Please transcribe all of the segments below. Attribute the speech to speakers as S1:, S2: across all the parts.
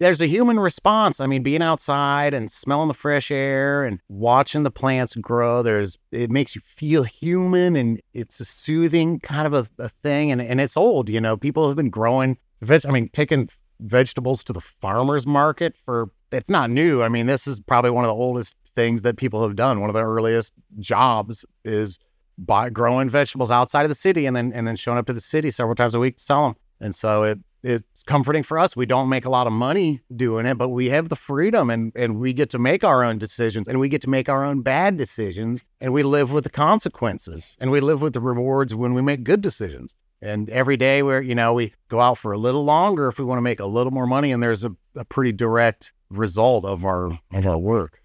S1: there's a human response. I mean, being outside and smelling the fresh air and watching the plants grow, there's it makes you feel human and it's a soothing kind of a, a thing. And, and it's old, you know, people have been growing veg. I mean, taking vegetables to the farmer's market for it's not new. I mean, this is probably one of the oldest things that people have done. One of the earliest jobs is by growing vegetables outside of the city and then and then showing up to the city several times a week to sell them. And so it it's comforting for us. We don't make a lot of money doing it, but we have the freedom and, and we get to make our own decisions and we get to make our own bad decisions and we live with the consequences and we live with the rewards when we make good decisions. And every day we're, you know, we go out for a little longer if we want to make a little more money and there's a, a pretty direct result of our of our work.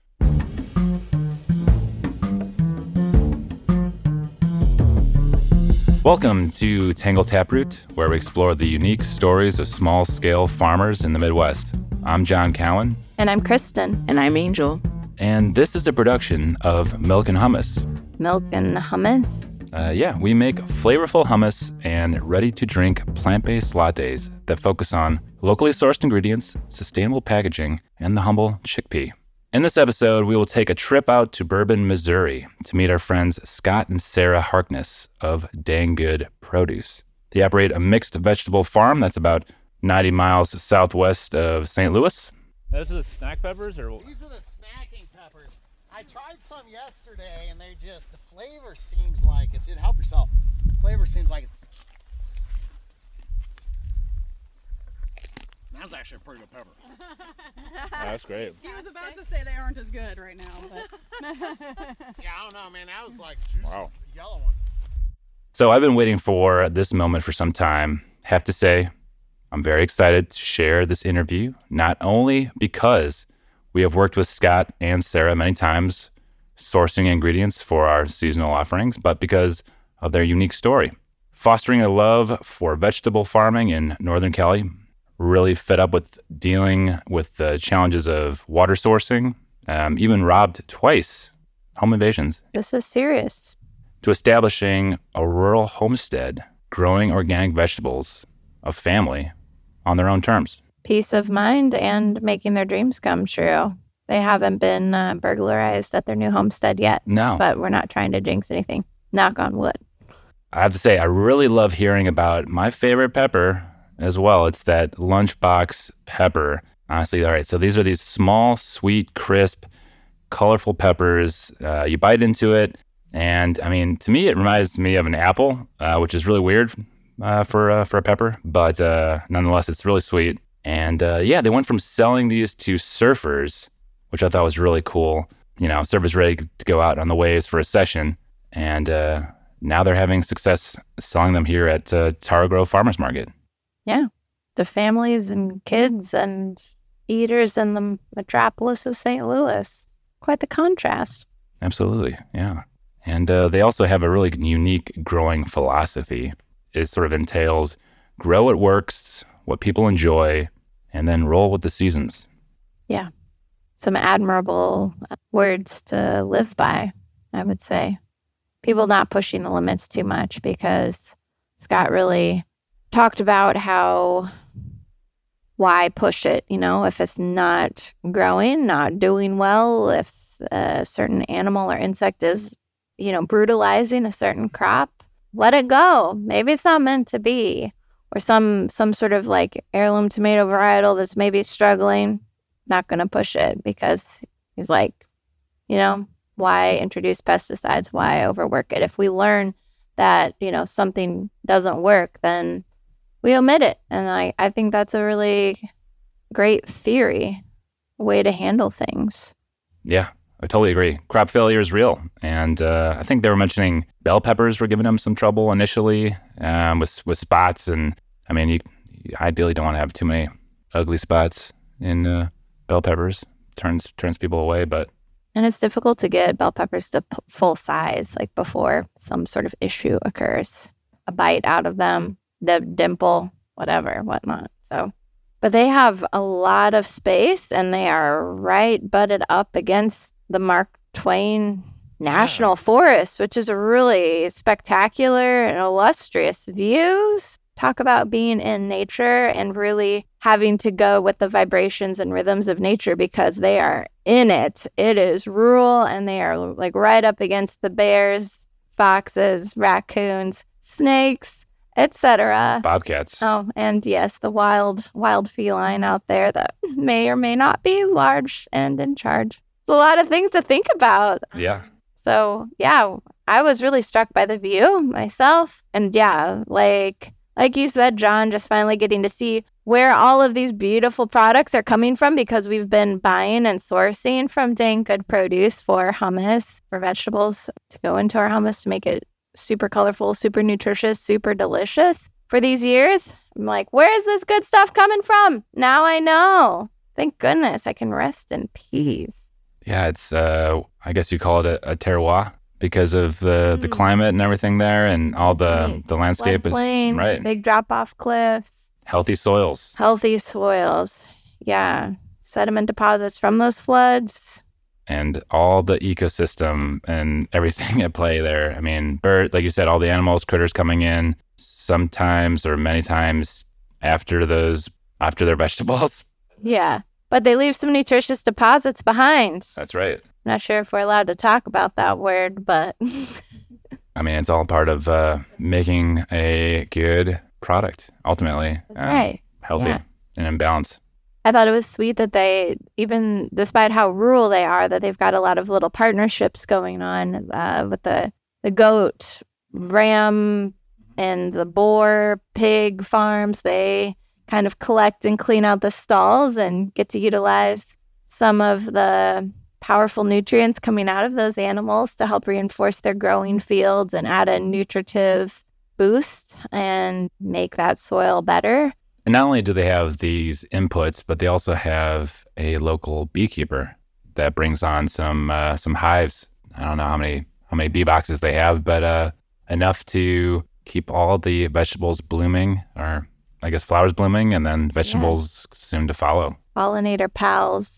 S2: Welcome to Tangled Taproot, where we explore the unique stories of small scale farmers in the Midwest. I'm John Cowan.
S3: And I'm Christin.
S4: And I'm Angel.
S2: And this is a production of Mylk and Hummus.
S3: Mylk and Hummus?
S2: Uh, yeah, we make flavorful hummus and ready to drink plant based lattes that focus on locally sourced ingredients, sustainable packaging, and the humble chickpea. In this episode, we will take a trip out to Bourbon, Missouri to meet our friends Scott and Sarah Harkness of Dang Good Produce. They operate a mixed vegetable farm that's about 90 miles southwest of St. Louis.
S5: Those are the snack peppers, or
S1: these are the snacking peppers. I tried some yesterday, and they just the flavor seems like it's. It help yourself. The flavor seems like it's
S5: That's actually a pretty good pepper. That's great.
S6: He was about to say they aren't as good right now, but
S1: yeah, I don't know, man. That was like juicy
S5: wow.
S1: yellow one.
S2: So I've been waiting for this moment for some time. Have to say, I'm very excited to share this interview, not only because we have worked with Scott and Sarah many times sourcing ingredients for our seasonal offerings, but because of their unique story. Fostering a love for vegetable farming in Northern Cali really fed up with dealing with the challenges of water sourcing, um, even robbed twice home invasions.
S3: This is serious.
S2: To establishing a rural homestead, growing organic vegetables, a family on their own terms.
S3: Peace of mind and making their dreams come true. They haven't been uh, burglarized at their new homestead yet.
S2: No.
S3: But we're not trying to jinx anything. Knock on wood.
S2: I have to say, I really love hearing about my favorite pepper, as well. It's that lunchbox pepper. Honestly, all right. So these are these small, sweet, crisp, colorful peppers. Uh, you bite into it, and I mean, to me, it reminds me of an apple, uh, which is really weird uh, for uh, for a pepper, but uh, nonetheless, it's really sweet. And uh, yeah, they went from selling these to surfers, which I thought was really cool. You know, surfers ready to go out on the waves for a session, and now they're having success selling them here at uh, Grove Farmers Market.
S3: Yeah. The families and kids and eaters in the metropolis of St. Louis. Quite the contrast.
S2: Absolutely. Yeah. And uh, they also have a really unique growing philosophy. It sort of entails grow what works, what people enjoy, and then roll with the seasons.
S3: Yeah. Some admirable words to live by, I would say. People not pushing the limits too much because Scott really talked about how why push it, you know, if it's not growing, not doing well, if a certain animal or insect is, you know, brutalizing a certain crop, let it go. Maybe it's not meant to be. Or some some sort of like heirloom tomato varietal that's maybe struggling, not going to push it because he's like, you know, why introduce pesticides? Why overwork it? If we learn that, you know, something doesn't work, then we omit it. And I, I think that's a really great theory, way to handle things.
S2: Yeah, I totally agree. Crop failure is real. And uh, I think they were mentioning bell peppers were giving them some trouble initially um, with, with spots. And I mean, you, you ideally don't want to have too many ugly spots in uh, bell peppers. Turns turns people away, but
S3: and it's difficult to get bell peppers to p- full size, like before some sort of issue occurs. A bite out of them the dimple, whatever, whatnot. So, but they have a lot of space and they are right butted up against the Mark Twain National yeah. Forest, which is a really spectacular and illustrious views. talk about being in nature and really having to go with the vibrations and rhythms of nature because they are in it. It is rural and they are like right up against the bears, foxes, raccoons, snakes, etc.
S2: Bobcats.
S3: Oh, and yes, the wild wild feline out there that may or may not be large and in charge. It's a lot of things to think about.
S2: Yeah.
S3: So, yeah, I was really struck by the view myself. And yeah, like like you said, John, just finally getting to see where all of these beautiful products are coming from because we've been buying and sourcing from dang good produce for hummus, for vegetables to go into our hummus to make it super colorful, super nutritious, super delicious for these years. I'm like, where is this good stuff coming from? Now I know. Thank goodness I can rest in peace.
S2: Yeah, it's uh I guess you call it a, a terroir because of the the
S3: Mm.
S2: climate and everything there and all the
S3: Right.
S2: the landscape is
S3: Floodplain,
S2: right.
S3: Big drop off cliff,
S2: healthy soils.
S3: healthy soils. Yeah. Sediment deposits from those floods.
S2: And all the ecosystem and everything at play there. I mean, bird, like you said, all the animals, critters coming in sometimes or many times after those after their vegetables.
S3: Yeah. But they leave some nutritious deposits behind.
S2: That's right.
S3: Not sure if we're allowed to talk about that word, but
S2: I mean, it's all part of uh, making a good product ultimately. Uh,
S3: right.
S2: Healthy
S3: Yeah.
S2: and in balance.
S3: I thought it was sweet that they, even despite how rural they are, that they've got a lot of little partnerships going on uh, with the the goat, ram, and the boar, pig farms. They kind of collect and clean out the stalls and get to utilize some of the powerful nutrients coming out of those animals to help reinforce their growing fields and add a nutritive boost and make that soil better.
S2: And not only do they have these inputs, but they also have a local beekeeper that brings on some uh, some hives. I don't know how many how many bee boxes they have, but uh, enough to keep all the vegetables blooming, or I guess flowers blooming, and then vegetables soon to follow.
S3: pollinator pals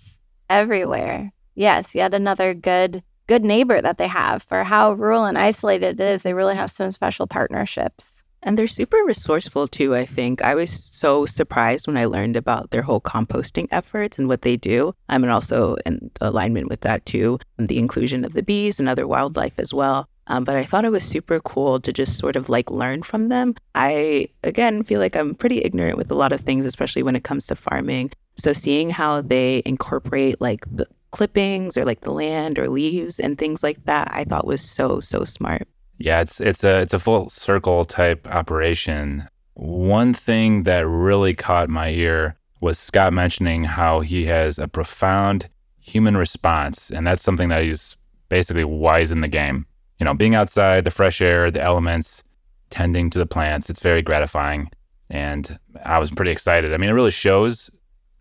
S3: everywhere. Yes, yet another good good neighbor that they have for how rural and isolated it is. They really have some special partnerships.
S4: And they're super resourceful too, I think. I was so surprised when I learned about their whole composting efforts and what they do. I'm also in alignment with that too, the inclusion of the bees and other wildlife as well. Um, but I thought it was super cool to just sort of like learn from them. I, again, feel like I'm pretty ignorant with a lot of things, especially when it comes to farming. So seeing how they incorporate like the clippings or like the land or leaves and things like that, I thought was so, so smart.
S2: Yeah, it's it's a it's a full circle type operation. One thing that really caught my ear was Scott mentioning how he has a profound human response, and that's something that he's basically wise in the game. You know, being outside, the fresh air, the elements, tending to the plants, it's very gratifying. And I was pretty excited. I mean, it really shows,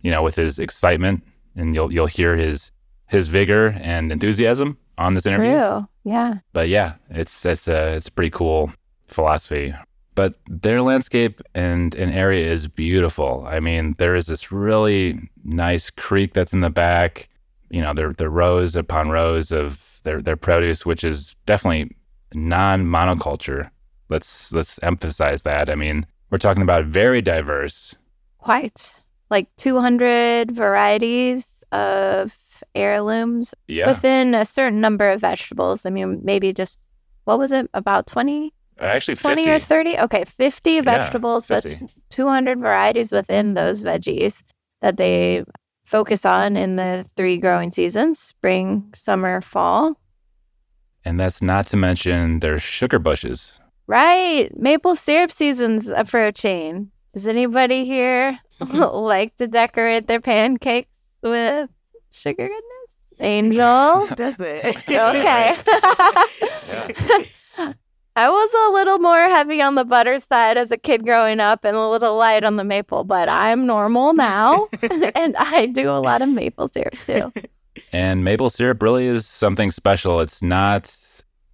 S2: you know, with his excitement, and you'll you'll hear his his vigor and enthusiasm on this interview
S3: True. Yeah.
S2: but yeah, it's it's a it's a pretty cool philosophy. But their landscape and an area is beautiful. I mean, there is this really nice creek that's in the back. You know, there the rows upon rows of their their produce, which is definitely non-monoculture. Let's let's emphasize that. I mean, we're talking about very diverse.
S3: Quite. Like 200 varieties of heirlooms
S2: Yeah,
S3: within a certain number of vegetables. I mean, maybe just, what was it? About 20,
S2: actually
S3: 20
S2: 50.
S3: or 30? Okay, 50
S2: Yeah,
S3: vegetables, but 200 varieties within those veggies that they focus on in the three growing seasons spring, summer, fall.
S2: And that's not to mention their sugar bushes.
S3: Right. Maple syrup season's approaching. Does anybody here like to decorate their pancakes with sugar goodness? Angel?
S4: Does it?
S3: okay. I was a little more heavy on the butter side as a kid growing up and a little light on the maple, but I'm normal now and I do a lot of maple syrup too.
S2: And maple syrup really is something special. It's not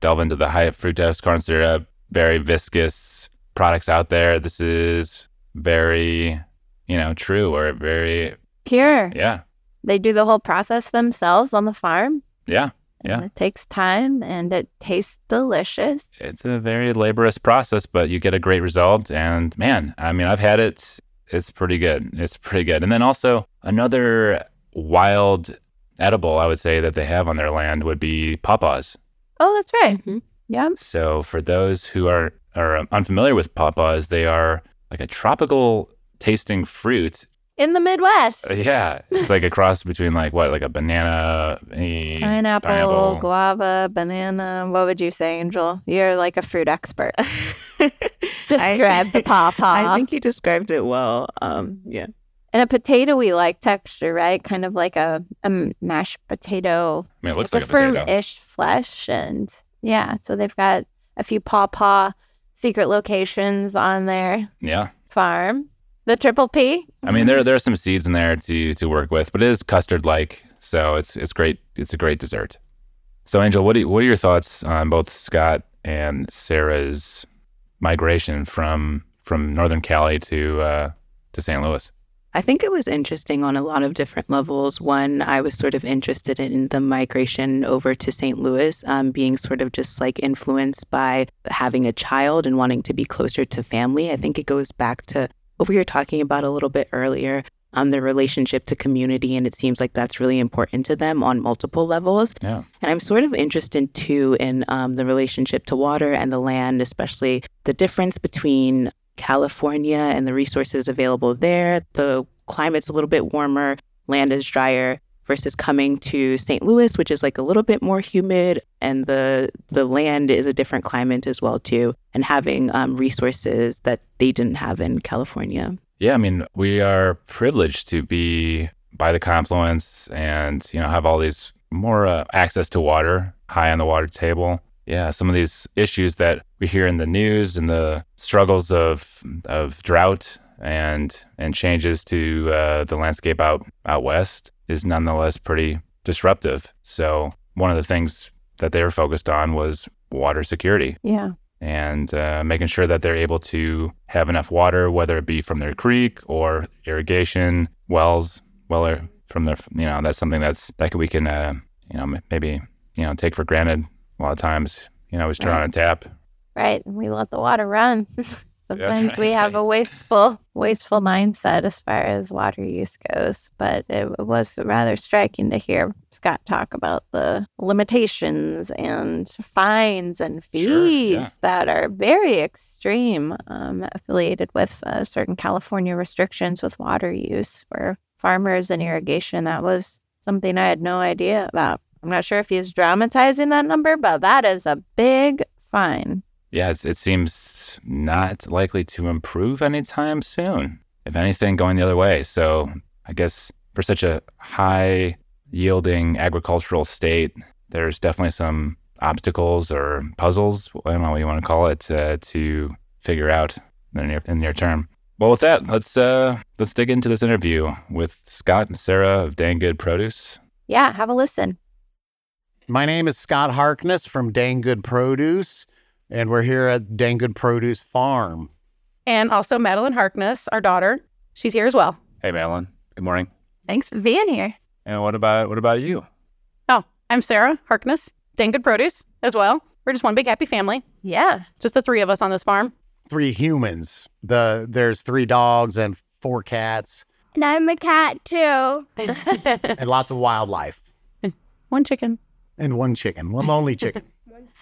S2: delve into the high fructose corn syrup, very viscous products out there. This is very, you know, true or very,
S3: Pure.
S2: yeah,
S3: They do the whole process themselves on the farm.
S2: yeah.
S3: And
S2: Yeah.
S3: It takes time and it tastes delicious.
S2: It's a very laborious process, but you get a great result. And man, I mean, I've had it. It's pretty good. It's pretty good. And then also another wild edible I would say that they have on their land would be pawpaws.
S3: Oh, that's right.
S4: Mhm.
S3: Yeah.
S2: So for those who are are unfamiliar with pawpaws, they are like a tropical tasting fruit.
S3: In the Midwest.
S2: Uh, Yeah, it's like a cross between like what, like a banana, a
S3: Pineapple,
S2: pineapple.
S3: guava, banana. What would you say, Angel? You're like a fruit expert.
S4: I-
S3: Describe the pawpaw.
S4: I think you described it well. Um, yeah.
S3: and a potatoy like texture, right? Kind of like a, a mashed potato.
S2: I mean, it looks
S3: It's
S2: like a potato.
S3: firm-ish flesh, and yeah. So they've got a few pawpaw secret locations on their
S2: Yeah.
S3: farm. The triple P.
S2: I mean, there there are some seeds in there to to work with, but it is custard like, so it's it's great. It's a great dessert. So, Angel, what do you, what are your thoughts on both Scott and Sarah's migration from from Northern Cali to uh, to St. Louis?
S4: I think it was interesting on a lot of different levels. One, I was sort of interested in the migration over to St. Louis, um, being sort of just like influenced by having a child and wanting to be closer to family. I think it goes back to what we were talking about a little bit earlier, um, the relationship to community. And it seems like that's really important to them on multiple levels.
S2: Yeah.
S4: And I'm sort of interested too in um, the relationship to water and the land, especially the difference between California and the resources available there. The climate's a little bit warmer, land is drier versus coming to St. Louis, which is like a little bit more humid, and the the land is a different climate as well too, and having um, resources that they didn't have in California.
S2: Yeah, I mean, we are privileged to be by the confluence and, you know, have all these more uh, access to water, high on the water table. Yeah, some of these issues that we hear in the news and the struggles of of drought and and changes to uh, the landscape out out west is nonetheless pretty disruptive. So one of the things that they were focused on was water security
S3: Yeah.
S2: and uh, making sure that they're able to have enough water, whether it be from their creek or irrigation wells. Well, or from their, you know, that's something that's that we can, uh, you know, maybe you know take for granted a lot of times. You know, we turn on a tap.
S3: Right. We let the water run. Sometimes
S2: right.
S3: we have a wasteful, wasteful mindset as far as water use goes. But it was rather striking to hear Scott talk about the limitations and fines and fees
S2: Sure, yeah.
S3: that are very extreme, um, affiliated with uh, certain California restrictions with water use for farmers and irrigation. That was something I had no idea about. I'm not sure if he's dramatizing that number, but that is a big fine.
S2: Yeah, it's, it seems not likely to improve anytime soon. If anything, going the other way. So I guess for such a high yielding agricultural state, there's definitely some obstacles or puzzles, I don't know what you want to call it, uh, to figure out in the near, in the near term. Well, with that, let's uh, let's dig into this interview with Scott and Sarah of Dang Good Produce.
S3: Yeah, have a listen.
S1: My name is Scott Harkness from Dang Good Produce, and we're here at Dang Good Produce Farm.
S6: And also Madeline Harkness, our daughter. She's here as well.
S2: Hey, Madeline. Good morning.
S3: Thanks for being here.
S2: And what about what about you?
S6: Oh, I'm Sarah Harkness, Dang Good Produce as well. We're just one big happy family.
S3: Yeah.
S6: Just the three of us on this farm.
S1: Three humans. The there's three dogs and four cats
S7: And I'm a cat too.
S1: and lots of wildlife
S6: One chicken.
S1: and one chicken, one lonely chicken.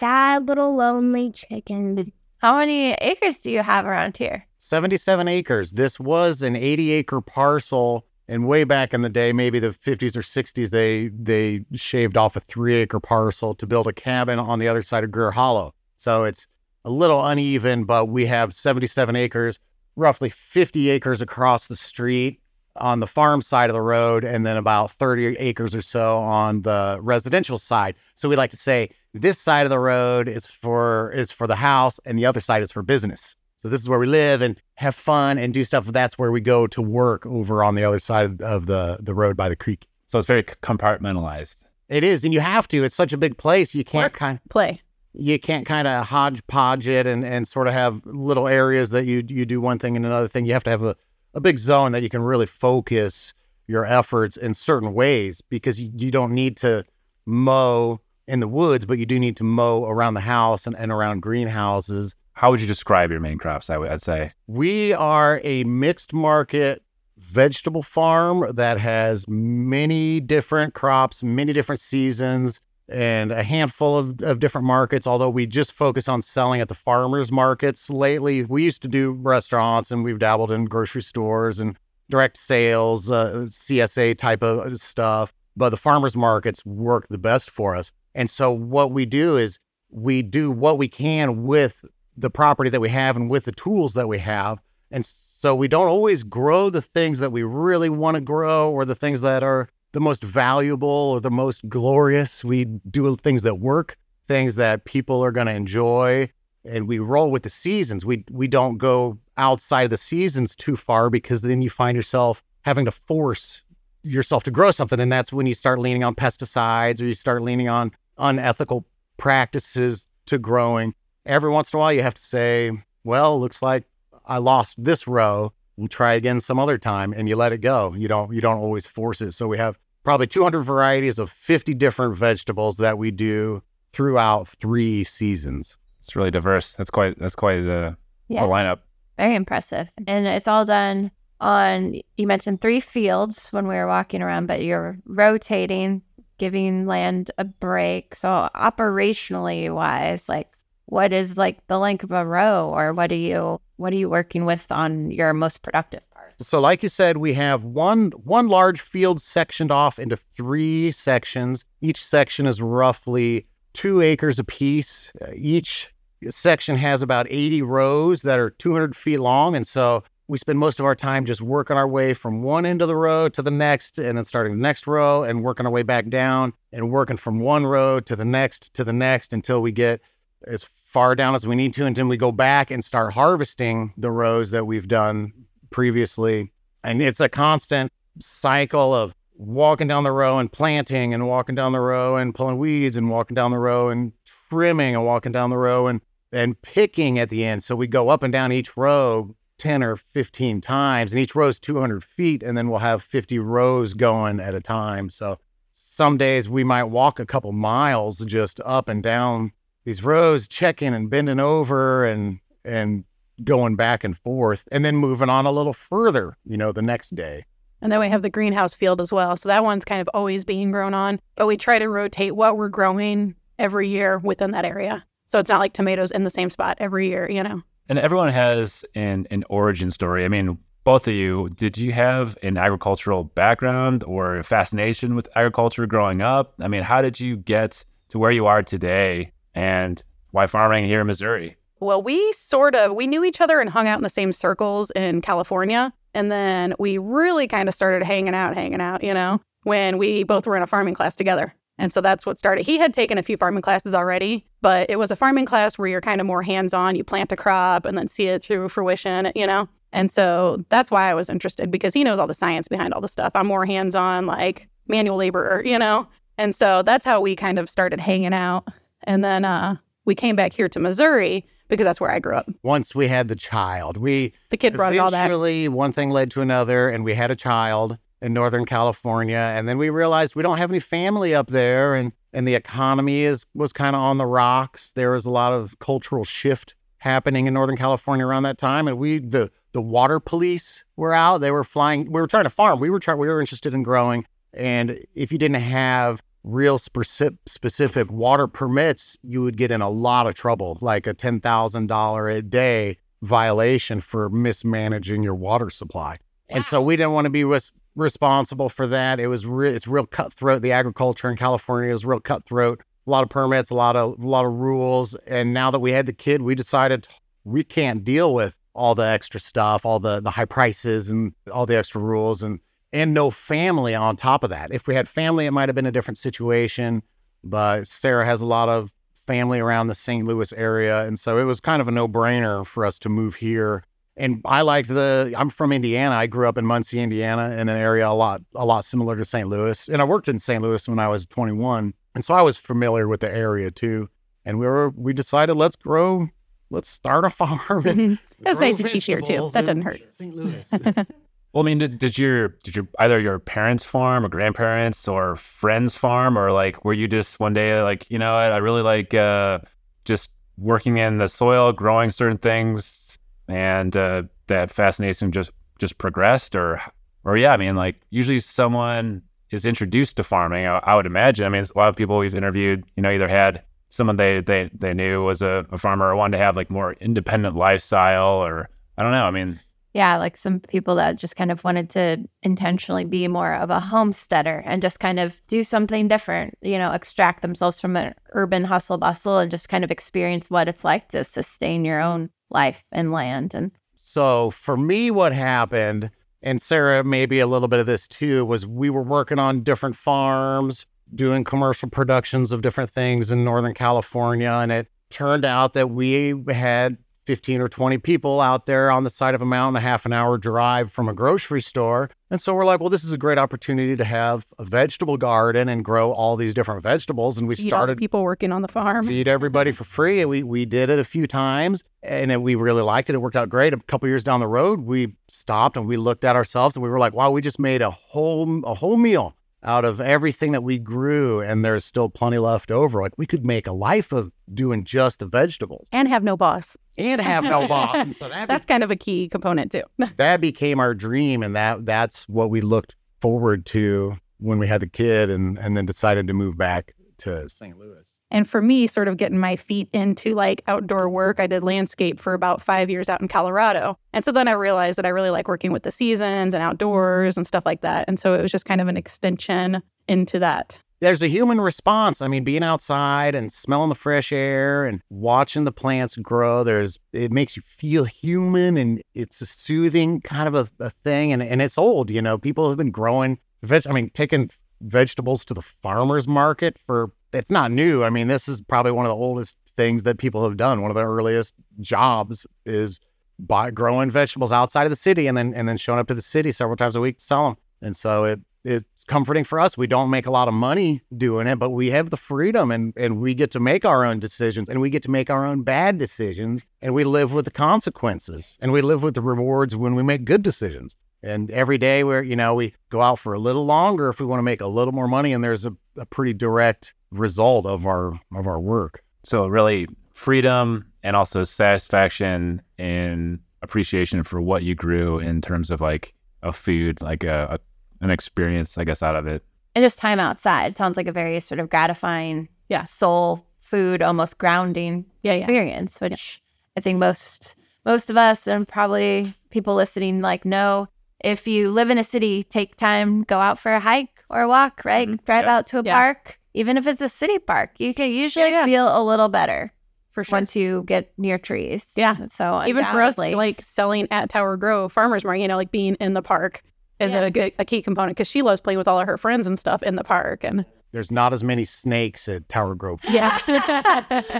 S7: Sad little lonely chicken.
S3: How many acres do you have around here?
S1: 77 acres. This was an 80 acre parcel. And way back in the day, maybe the 50s or 60s, they they shaved off a three acre parcel to build a cabin on the other side of Greer Hollow. So it's a little uneven, but we have 77 acres, roughly 50 acres across the street on the farm side of the road, and then about 30 acres or so on the residential side. So we like to say this side of the road is for is for the house, and the other side is for business. So this is where we live and have fun and do stuff. That's where we go to work over on the other side of the the road by the creek.
S2: So it's very compartmentalized.
S1: It is, and you have to. It's such a big place. You can't
S6: Work.
S1: kind
S6: Play.
S1: you can't kind of hodgepodge it and and sort of have little areas that you you do one thing and another thing. You have to have a a big zone that you can really focus your efforts in certain ways because you, you don't need to mow in the woods, but you do need to mow around the house and, and around greenhouses.
S2: How would you describe your main crops? I would I'd say.
S1: We are a mixed market vegetable farm that has many different crops, many different seasons, and a handful of, of different markets. Although we just focus on selling at the farmers markets lately, we used to do restaurants and we've dabbled in grocery stores and direct sales, uh, CSA type of stuff. But the farmers markets work the best for us. And so what we do is we do what we can with the property that we have and with the tools that we have. And so we don't always grow the things that we really want to grow or the things that are the most valuable or the most glorious. We do things that work, things that people are going to enjoy, and we roll with the seasons. We we don't go outside of the seasons too far because then you find yourself having to force yourself to grow something and that's when you start leaning on pesticides or you start leaning on unethical practices to growing. Every once in a while you have to say, well, looks like I lost this row. We'll try again some other time and you let it go. You don't you don't always force it. So we have probably 200 varieties of 50 different vegetables that we do throughout 3 seasons.
S2: It's really diverse. That's quite that's quite uh, a,
S3: Yeah.
S2: a lineup.
S3: Very impressive. And it's all done on, you mentioned three fields when we were walking around, but you're rotating, giving land a break. So, operationally wise, like, what is like the length of a row or what do you what are you working with on your most productive part
S1: So like you said, we have one one large field sectioned off into three sections. Each section is roughly 2 acres apiece. Uh, Each section has about 80 rows that are 200 feet long and so we spend most of our time just working our way from one end of the row to the next and then starting the next row and working our way back down and working from one row to the next to the next until we get as far down as we need to and then we go back and start harvesting the rows that we've done previously. And it's a constant cycle of walking down the row and planting and walking down the row and pulling weeds and walking down the row and trimming and walking down the row and and picking at the end. So we go up and down each row 10 or 15 times and each row is 200 feet and then we'll have 50 rows going at a time. So some days we might walk a couple miles just up and down these rows checking and bending over and and going back and forth and then moving on a little further you know the next day
S6: And then we have the greenhouse field as well. So that one's kind of always being grown on, but we try to rotate what we're growing every year within that area. So it's not like tomatoes in the same spot every year, you know.
S2: And everyone has an an origin story. I mean, both of you, did you have an agricultural background or fascination with agriculture growing up? I mean, how did you get to where you are today and why farming here in Missouri?
S6: Well, we sort of we knew each other and hung out in the same circles in California, and then we really kind of started hanging out, hanging out, you know, when we both were in a farming class together. And so that's what started. He had taken a few farming classes already, but it was a farming class where you're kind of more hands-on. You plant a crop and then see it through fruition, you know. And so that's why I was interested because he knows all the science behind all the stuff. I'm more hands-on, like manual laborer, you know. And so that's how we kind of started hanging out. And then uh, we came back here to Missouri because that's where I grew up.
S1: once we had the child we
S6: The kid brought it all back.
S1: eventually one thing led to another and we had a child in northern california. And then we realized we don't have any family up there and and the economy is was kind of on the rocks. There was a lot of cultural shift happening in northern california around that time. And we the the water police were out. They were flying we were trying to farm. We were trying we were interested in growing. And if you didn't have real specific specific water permits you would get in a lot of trouble like a $10,000 a day violation for mismanaging your water supply. And so we didn't want to be res- responsible for that. It was re- it's real cutthroat. The agriculture in California is real cutthroat. A lot of permits, a lot of a lot of rules. And now that we had the kid, we decided we can't deal with all the extra stuff, all the the high prices and all the extra rules and and no family on top of that. If we had family, it might have been a different situation. But Sarah has a lot of family around the St. Louis area. And so it was kind of a no brainer for us to move here. And I liked the, I'm from Indiana. I grew up in Muncie, Indiana, in an area a lot, a lot similar to St. Louis. And I worked in St. Louis when I was 21. And so I was familiar with the area too. And we were, we decided let's grow, let's start a farm. and
S6: It was
S1: grow
S6: nice and cheap here, too. That doesn't hurt.
S1: St. Louis.
S8: Well, I mean, did, did your did your either your parents farm or grandparents or friends farm or like were you just one day like you know what, I really like uh, just working in the soil, growing certain things, and uh, that fascination just just progressed or or yeah, I mean like usually someone is introduced to farming. I, I would imagine. I mean, a lot of people we've interviewed, you know, either had someone they they they knew was a, a farmer or wanted to have like more independent lifestyle or I don't know. I mean,
S3: Yeah, like some people that just kind of wanted to intentionally be more of a homesteader and just kind of do something different, you know, extract themselves from an urban hustle bustle and just kind of experience what it's like to sustain your own life and land. And
S1: So for me, what happened, and Sarah, maybe a little bit of this too, was we were working on different farms, doing commercial productions of different things in Northern California. And it turned out that we had 15 or 20 people out there on the side of a mountain, a half an hour drive from a grocery store. And so we're like, well, this is a great opportunity to have a vegetable garden and grow all these different vegetables. And we
S6: Feed
S1: started
S6: people working on the farm.
S1: feed everybody for free. And we we did it a few times, and then we really liked it. It worked out great. A couple years down the road, we stopped and we looked at ourselves, and we were like, "Wow, we just made a whole a whole meal out of everything that we grew, and there's still plenty left over. Like we could make a life of doing just the vegetables
S6: and have no boss.
S1: and have no boss." And so that
S6: That's kind of a key component too.
S1: that became our dream, and that that's what we looked forward to when we had the kid, and and then decided to move back to St. Louis.
S6: And for me, sort of getting my feet into like outdoor work, I did landscape for about five years out in Colorado. And so then I realized that I really like working with the seasons and outdoors and stuff like that. And so it was just kind of an extension into that.
S1: there's a human response. I mean, being outside and smelling the fresh air and watching the plants grow, there's it makes you feel human and it's a soothing kind of a, a thing. And, and it's old, you know, people have been growing veg. I mean, taking vegetables to the farmer's market for it's not new. I mean, this is probably one of the oldest things that people have done. One of the earliest jobs is buy growing vegetables outside of the city and then and then showing up to the city several times a week to sell them. And so it it's comforting for us. We don't make a lot of money doing it, but we have the freedom and and we get to make our own decisions and we get to make our own bad decisions and we live with the consequences and we live with the rewards when we make good decisions. And every day we're, you know, we go out for a little longer if we want to make a little more money and there's a, a pretty direct result of our of our work.
S8: so really freedom and also satisfaction and appreciation for what you grew in terms of like a food, like a, a an experience, I guess, out of it.
S3: and just time outside sounds like a very sort of gratifying,
S6: Yeah.
S3: soul food, almost grounding
S6: Yeah, yeah.
S3: experience, which I think most most of us and probably people listening like know if you live in a city, take time, go out for a hike or a walk, right?
S8: Mhm.
S3: Drive
S8: Yeah.
S3: out to a
S6: Yeah.
S3: park. Even if it's a city park, you can usually
S6: yeah.
S3: feel a little better
S6: For sure.
S3: once you get near trees.
S6: Yeah.
S3: So uh,
S6: Even for us, like selling at Tower Grove Farmers Market, you know, like being in the park is
S3: Yeah.
S6: a, good, a key component because she loves playing with all of her friends and stuff in the park. And
S1: There's not as many snakes at Tower Grove.
S6: yeah.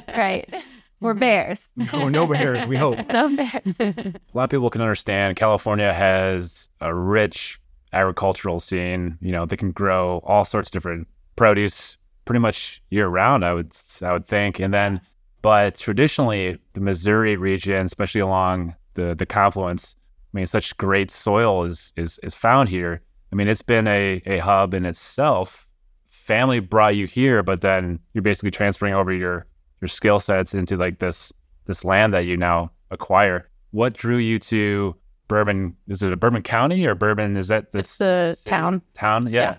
S3: right. We're bears.
S1: No, no bears, we hope.
S3: no bears.
S8: A lot of people can understand California has a rich agricultural scene. You know, they can grow all sorts of different produce pretty much year round. I would I would think, and then but traditionally the Missouri region, especially along the the confluence, I mean, such great soil is is is found here. I mean, it's been a a hub in itself. Family brought you here, but then you're basically transferring over your your skill sets into like this this land that you now acquire. What drew you to Bourbon? Is it a Bourbon County or Bourbon? Is that
S6: It's the
S8: city?
S6: town.
S8: Town, yeah.
S6: Yeah.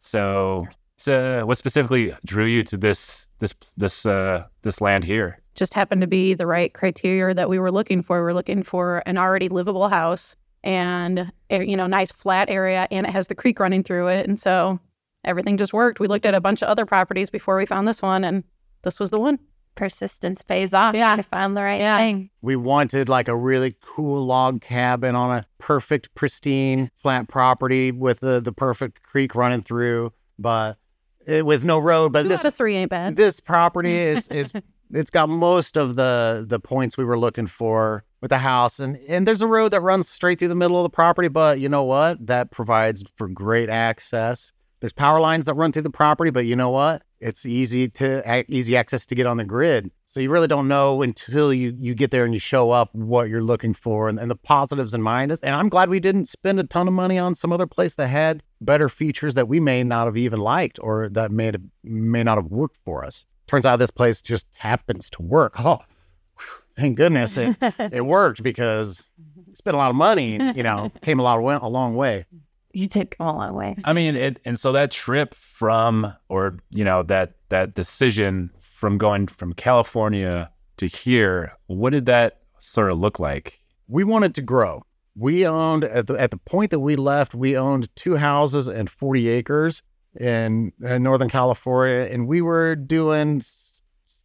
S8: So, so what specifically drew you to this this this uh this land here?
S6: just happened to be the right criteria that we were looking for. We are looking for an already livable house and a, you know nice flat area, and it has the creek running through it, and so everything just worked. We looked at a bunch of other properties before we found this one, and this was the one.
S3: Persistence pays off.
S6: Yeah.
S3: I found the right
S6: Yeah.
S3: thing.
S1: We wanted like a really cool log cabin on a perfect, pristine, flat property with the, the perfect creek running through, but it, Eh, with no road. But
S6: Two
S1: this
S6: three ain't bad.
S1: this property is is it's got most of the the points we were looking for with the house and and there's a road that runs straight through the middle of the property but you know what that provides for great access there's power lines that run through the property but you know what it's easy to easy access to get on the grid So you really don't know until you you get there and you show up what you're looking for and, and the positives and minuses. And I'm glad we didn't spend a ton of money on some other place that had better features that we may not have even liked or that may have, may not have worked for us. Turns out this place just happens to work. Oh, thank goodness it, it worked because mm-hmm. spent a lot of money, you know, came a lot of way, a long way.
S3: You did go a long way.
S2: I mean, it, and so that trip from, or you know, that that decision from going from California to here, what did that sort of look like?
S1: We wanted to grow. We owned at the at the point that we left, we owned two houses and 40 acres in, in Northern California, and we were doing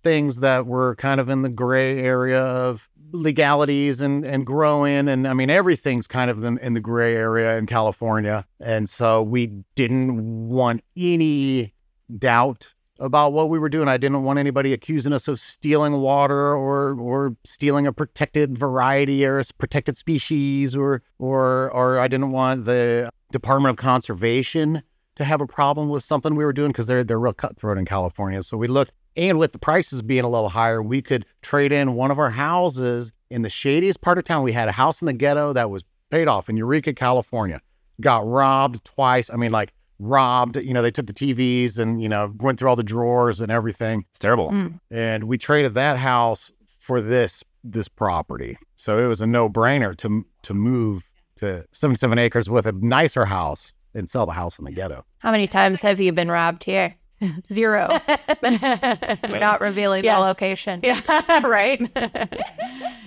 S1: things that were kind of in the gray area of legalities and and growing and I mean everything's kind of in, in the gray area in California and so we didn't want any doubt about what we were doing. I didn't want anybody accusing us of stealing water or or stealing a protected variety or a protected species or or or I didn't want the Department of Conservation to have a problem with something we were doing because they're they're real cutthroat in California. So we looked and with the prices being a little higher, we could trade in one of our houses in the shadiest part of town. We had a house in the ghetto that was paid off in Eureka, California. Got robbed twice. I mean, like robbed. You know, they took the TVs and, you know, went through all the drawers and everything.
S2: It's terrible.
S3: Mm.
S1: And we traded that house for this this property. So it was a no-brainer to to move to 77 acres with a nicer house and sell the house in the ghetto.
S3: How many times have you been robbed here?
S6: Zero.
S3: We're not revealing
S6: Yes.
S3: the location.
S6: Yeah, right.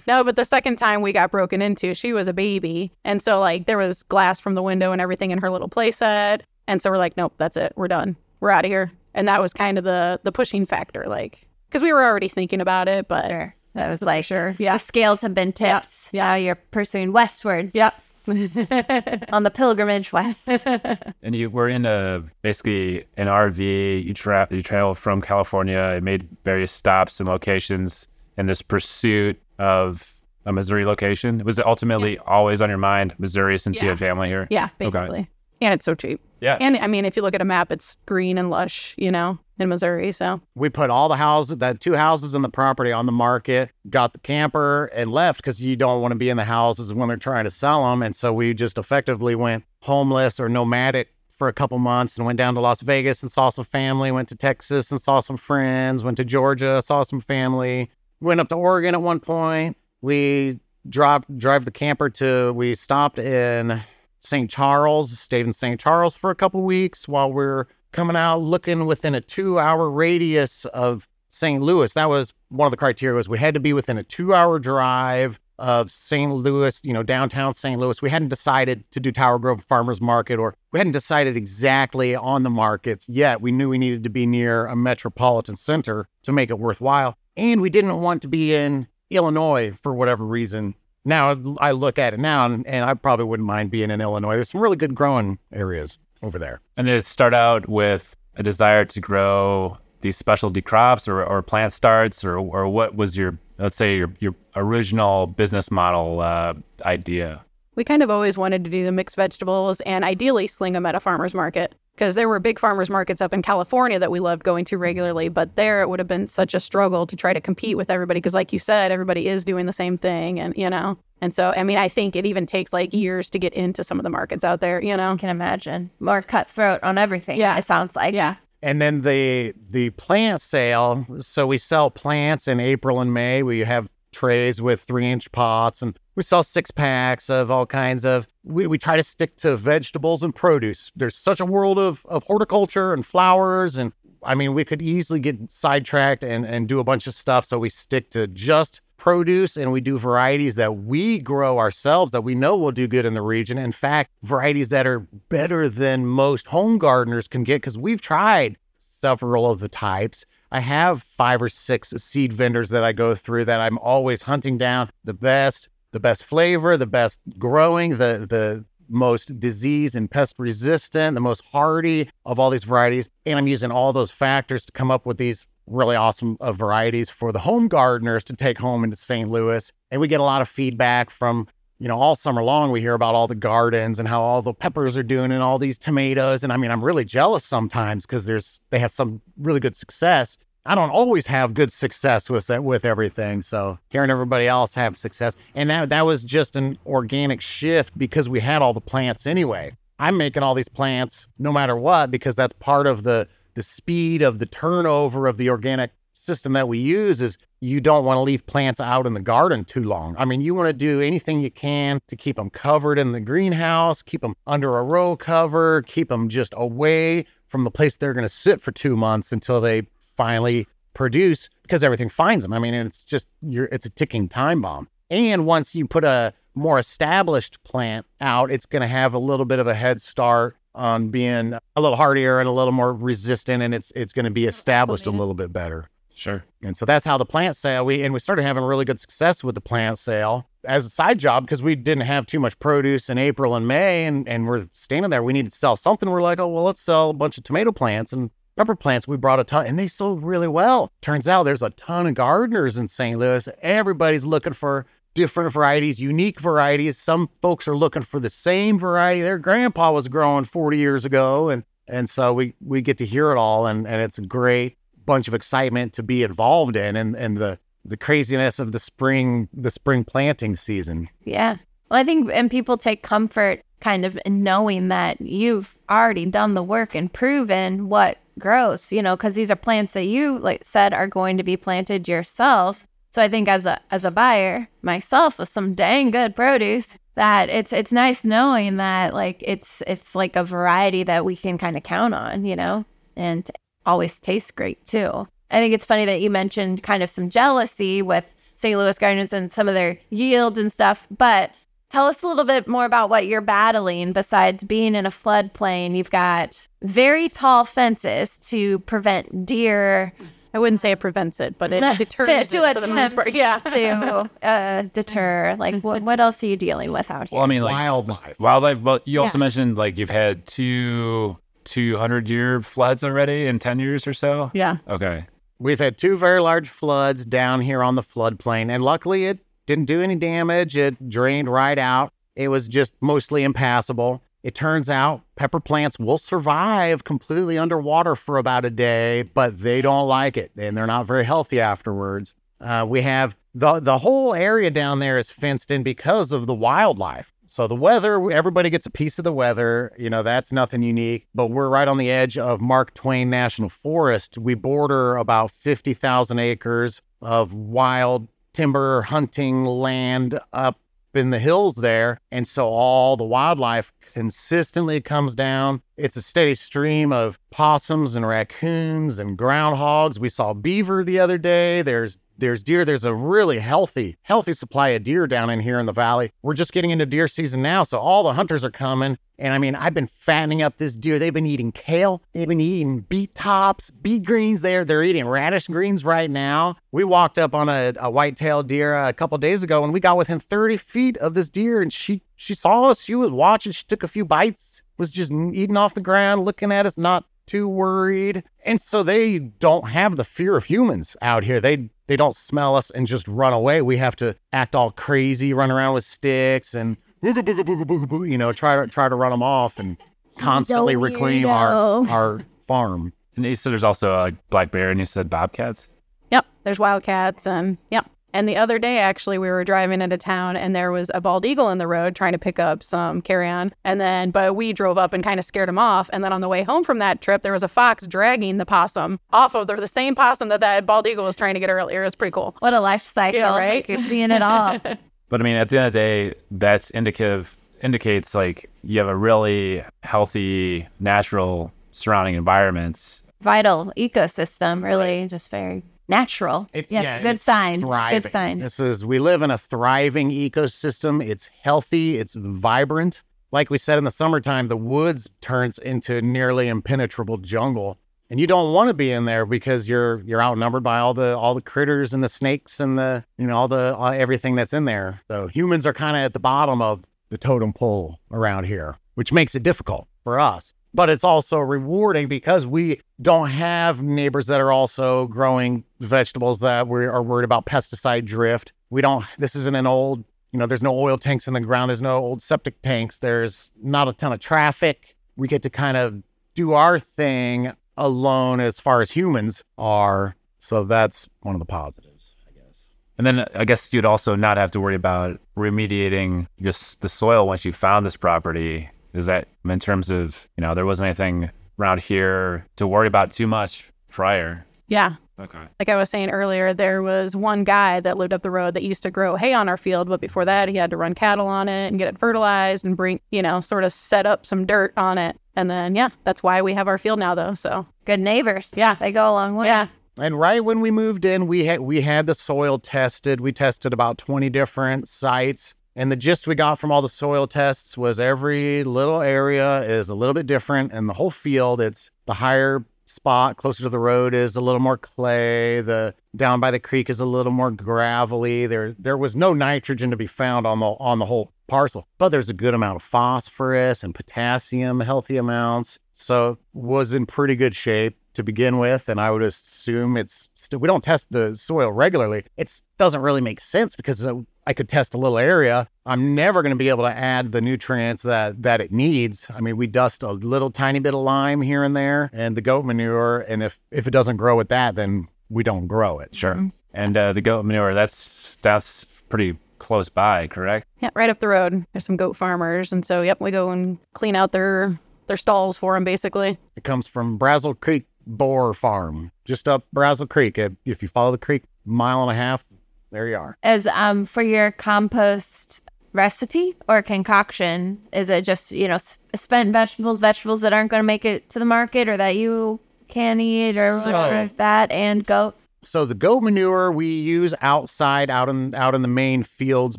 S6: no, but the second time we got broken into, she was a baby. And so, like, there was glass from the window and everything in her little playset. And so we're like, nope, that's it. We're done. We're out of here. And that was kind of the the pushing factor, like, because we were already thinking about it, but
S3: Sure. That was like,
S6: sure.
S3: the
S6: Yeah.
S3: scales have been tipped.
S6: Yeah.
S3: Now you're pursuing westwards.
S6: Yep.
S3: On the pilgrimage west.
S2: And you were in a basically an RV. You tra- you traveled from California. You made various stops and locations in this pursuit of a Missouri location. Was it ultimately always on your mind, Missouri, since you
S6: Yeah.
S2: had family here?
S6: yeah,
S2: Okay.
S6: basically. And it's so cheap.
S2: Yeah.
S6: And I mean, if you look at a map, it's green and lush, you know, in Missouri. So
S1: We put all the houses, that two houses in the property on the market, got the camper and left because you don't want to be in the houses when they're trying to sell them. And so we just effectively went homeless or nomadic for a couple months and went down to Las Vegas and saw some family, went to Texas and saw some friends, went to Georgia, saw some family, went up to Oregon at one point. We dropped, drive the camper to, we stopped in St. Charles, stayed in St. Charles for a couple weeks while we're coming out looking within a two hour radius of St. Louis. That was one of the criteria was we had to be within a two hour drive of St. Louis, you know, downtown St. Louis. We hadn't decided to do Tower Grove Farmers Market or we hadn't decided exactly on the markets yet. We knew we needed to be near a metropolitan center to make it worthwhile. And we didn't want to be in Illinois for whatever reason. Now I look at it now and, and I probably wouldn't mind being in Illinois. There's some really good growing areas over there.
S2: And did it start out with a desire to grow these specialty crops or, or plant starts or, or what was your, let's say, your, your original business model uh, idea?
S6: we kind of always wanted to do the mixed vegetables and ideally sling them at a farmer's market because there were big farmers markets up in California that we loved going to regularly, but there it would have been such a struggle to try to compete with everybody because, like you said, everybody is doing the same thing, and you know. And so, I mean, I think it even takes like years to get into some of the markets out there, you know.
S3: I can imagine. More cutthroat on everything.
S6: Yeah.
S3: It sounds like.
S6: Yeah.
S1: And then the the plant sale. So we sell plants in April and May. We have trays with three inch pots and we sell six packs of all kinds of we, we try to stick to vegetables and produce. There's such a world of, of horticulture and flowers and I mean we could easily get sidetracked and, and do a bunch of stuff. So we stick to just produce and we do varieties that we grow ourselves that we know will do good in the region. In fact, varieties that are better than most home gardeners can get because we've tried several of the types. I have five or six seed vendors that I go through that I'm always hunting down the best, the best flavor, the best growing, the the most disease and pest resistant, the most hardy of all these varieties. And I'm using all those factors to come up with these really awesome uh, varieties for the home gardeners to take home into St. Louis. And we get a lot of feedback from you know, all summer long we hear about all the gardens and how all the peppers are doing and all these tomatoes. And I mean, I'm really jealous sometimes because there's they have some really good success. I don't always have good success with with everything. So hearing everybody else have success, and that that was just an organic shift because we had all the plants anyway. I'm making all these plants no matter what because that's part of the the speed of the turnover of the organic system that we use is you don't want to leave plants out in the garden too long. I mean, you want to do anything you can to keep them covered in the greenhouse, keep them under a row cover, keep them just away from the place they're going to sit for 2 months until they finally produce because everything finds them. I mean, it's just you're it's a ticking time bomb. And once you put a more established plant out, it's going to have a little bit of a head start on being a little hardier and a little more resistant and it's it's going to be established a little bit better.
S2: Sure.
S1: And so that's how the plant sale we and we started having really good success with the plant sale as a side job because we didn't have too much produce in April and May and and we're standing there we needed to sell something we're like oh well let's sell a bunch of tomato plants and pepper plants we brought a ton and they sold really well. Turns out there's a ton of gardeners in St. Louis. Everybody's looking for different varieties, unique varieties. Some folks are looking for the same variety their grandpa was growing 40 years ago and and so we we get to hear it all and and it's a great bunch of excitement to be involved in and and the the craziness of the spring the spring planting season.
S3: Yeah. Well, I think, and people take comfort kind of in knowing that you've already done the work and proven what grows, you know, because these are plants that you like said are going to be planted yourselves. So I think as a as a buyer myself with some dang good produce, that it's it's nice knowing that like it's it's like a variety that we can kind of count on, you know, and always tastes great too. I think it's funny that you mentioned kind of some jealousy with St. Louis Gardens and some of their yields and stuff, but tell us a little bit more about what you're battling besides being in a floodplain. You've got very tall fences to prevent deer
S6: I wouldn't say it prevents it, but it
S3: to,
S6: deters
S3: to
S6: it for the most part. Yeah.
S3: to uh, deter. Like, what, what else are you dealing with out here?
S2: Well, I mean, like
S1: Wildlife.
S2: wildlife. But you also
S3: Yeah.
S2: mentioned like you've had two 200 year floods already in 10 years or so.
S6: Yeah.
S2: Okay.
S1: We've had two very large floods down here on the floodplain, and luckily it didn't do any damage. It drained right out. It was just mostly impassable. It turns out pepper plants will survive completely underwater for about a day, but they don't like it, and they're not very healthy afterwards. Uh, we have the the whole area down there is fenced in because of the wildlife. So the weather, everybody gets a piece of the weather. You know, that's nothing unique. But we're right on the edge of Mark Twain National Forest. We border about 50,000 acres of wild timber hunting land up in the hills there. And so all the wildlife consistently comes down. It's a steady stream of possums and raccoons and groundhogs. We saw beaver the other day. There's there's deer. There's a really healthy, healthy supply of deer down in here in the valley. We're just getting into deer season now, so all the hunters are coming. And I mean, I've been fattening up this deer. They've been eating kale. They've been eating beet tops, beet greens. There, they're eating radish greens right now. We walked up on a, a white-tailed deer a couple days ago, and we got within 30 feet of this deer, and she she saw us. She was watching. She took a few bites. Was just eating off the ground, looking at us, not too worried. And so they don't have the fear of humans out here. They they don't smell us and just run away. We have to act all crazy, run around with sticks and you know try to try to run them off and constantly
S7: Don't
S1: reclaim our our farm.
S2: And you said there's also a black bear, and you said bobcats.
S6: Yep. There's wildcats and yep. And the other day, actually, we were driving into town and there was a bald eagle in the road trying to pick up some carrion. And then, but we drove up and kind of scared him off. And then on the way home from that trip, there was a fox dragging the possum off of the, the same possum that that bald eagle was trying to get earlier. It was pretty cool.
S3: what a life cycle.
S6: Yeah,
S3: Like,
S6: right?
S3: you're seeing it all.
S2: But I mean, at the end of the day, that's indicative indicates like you have a really healthy, natural surrounding environments.
S3: Vital ecosystem, really just very natural.
S1: It's
S3: yeah,
S1: yeah,
S3: good
S1: it's
S3: sign. It's Good sign.
S1: This is we live in a thriving ecosystem. It's healthy. It's vibrant. Like we said in the summertime, the woods turns into nearly impenetrable jungle, and you don't want to be in there because you're you're outnumbered by all the all the critters and the snakes and the you know all the all, everything that's in there. So humans are kind of at the bottom of the totem pole around here, which makes it difficult for us. But it's also rewarding because we don't have neighbors that are also growing vegetables that we are worried about pesticide drift. We don't, this isn't an old, you know, there's no oil tanks in the ground, there's no old septic tanks, there's not a ton of traffic. We get to kind of do our thing alone as far as humans are. So that's one of the positives, I guess.
S2: And then uh, I guess you'd also not have to worry about remediating just the soil once you found this property. Is that in terms of, you know, there wasn't anything around here to worry about too much prior?
S6: Yeah.
S2: Okay.
S6: Like I was saying earlier, there was one guy that lived up the road that used to grow hay on our field, but before that, he had to run cattle on it and get it fertilized and bring, you know, sort of set up some dirt on it. And then, yeah, that's why we have our field now, though. So,
S3: Good neighbors.
S6: Yeah.
S3: They go a long way.
S6: yeah.
S1: And right when we moved in, we had we had the soil tested. We tested about 20 different sites. And the gist we got from all the soil tests was every little area is a little bit different. And the whole field, it's the higher spot closer to the road is a little more clay. The down by the creek is a little more gravelly. There there was no nitrogen to be found on the on the whole parcel, but there's a good amount of phosphorus and potassium, healthy amounts. So was in pretty good shape to begin with, and I would assume it's still. We don't test the soil regularly. It doesn't really make sense because uh, I could test a little area. I'm never going to be able to add the nutrients that that it needs. I mean, we dust a little tiny bit of lime here and there, and the goat manure. And if if it doesn't grow with that, then we don't grow it.
S2: Sure. And uh, the goat manure, that's that's pretty close by, correct?
S6: Yeah. Right up the road. There's some goat farmers. And so, yep, we go and clean out their their stalls for them, basically.
S1: It comes from Brazil Creek Boer Farm, just up Brazil Creek. If if you follow the creek, mile and a half, there you are.
S3: As um for your compost recipe or concoction, is it just you know spent vegetables, vegetables that aren't going to make it to the market or that you can eat or
S1: So-
S3: whatever like that, and goat?
S1: So the goat manure we use outside, out in out in the main fields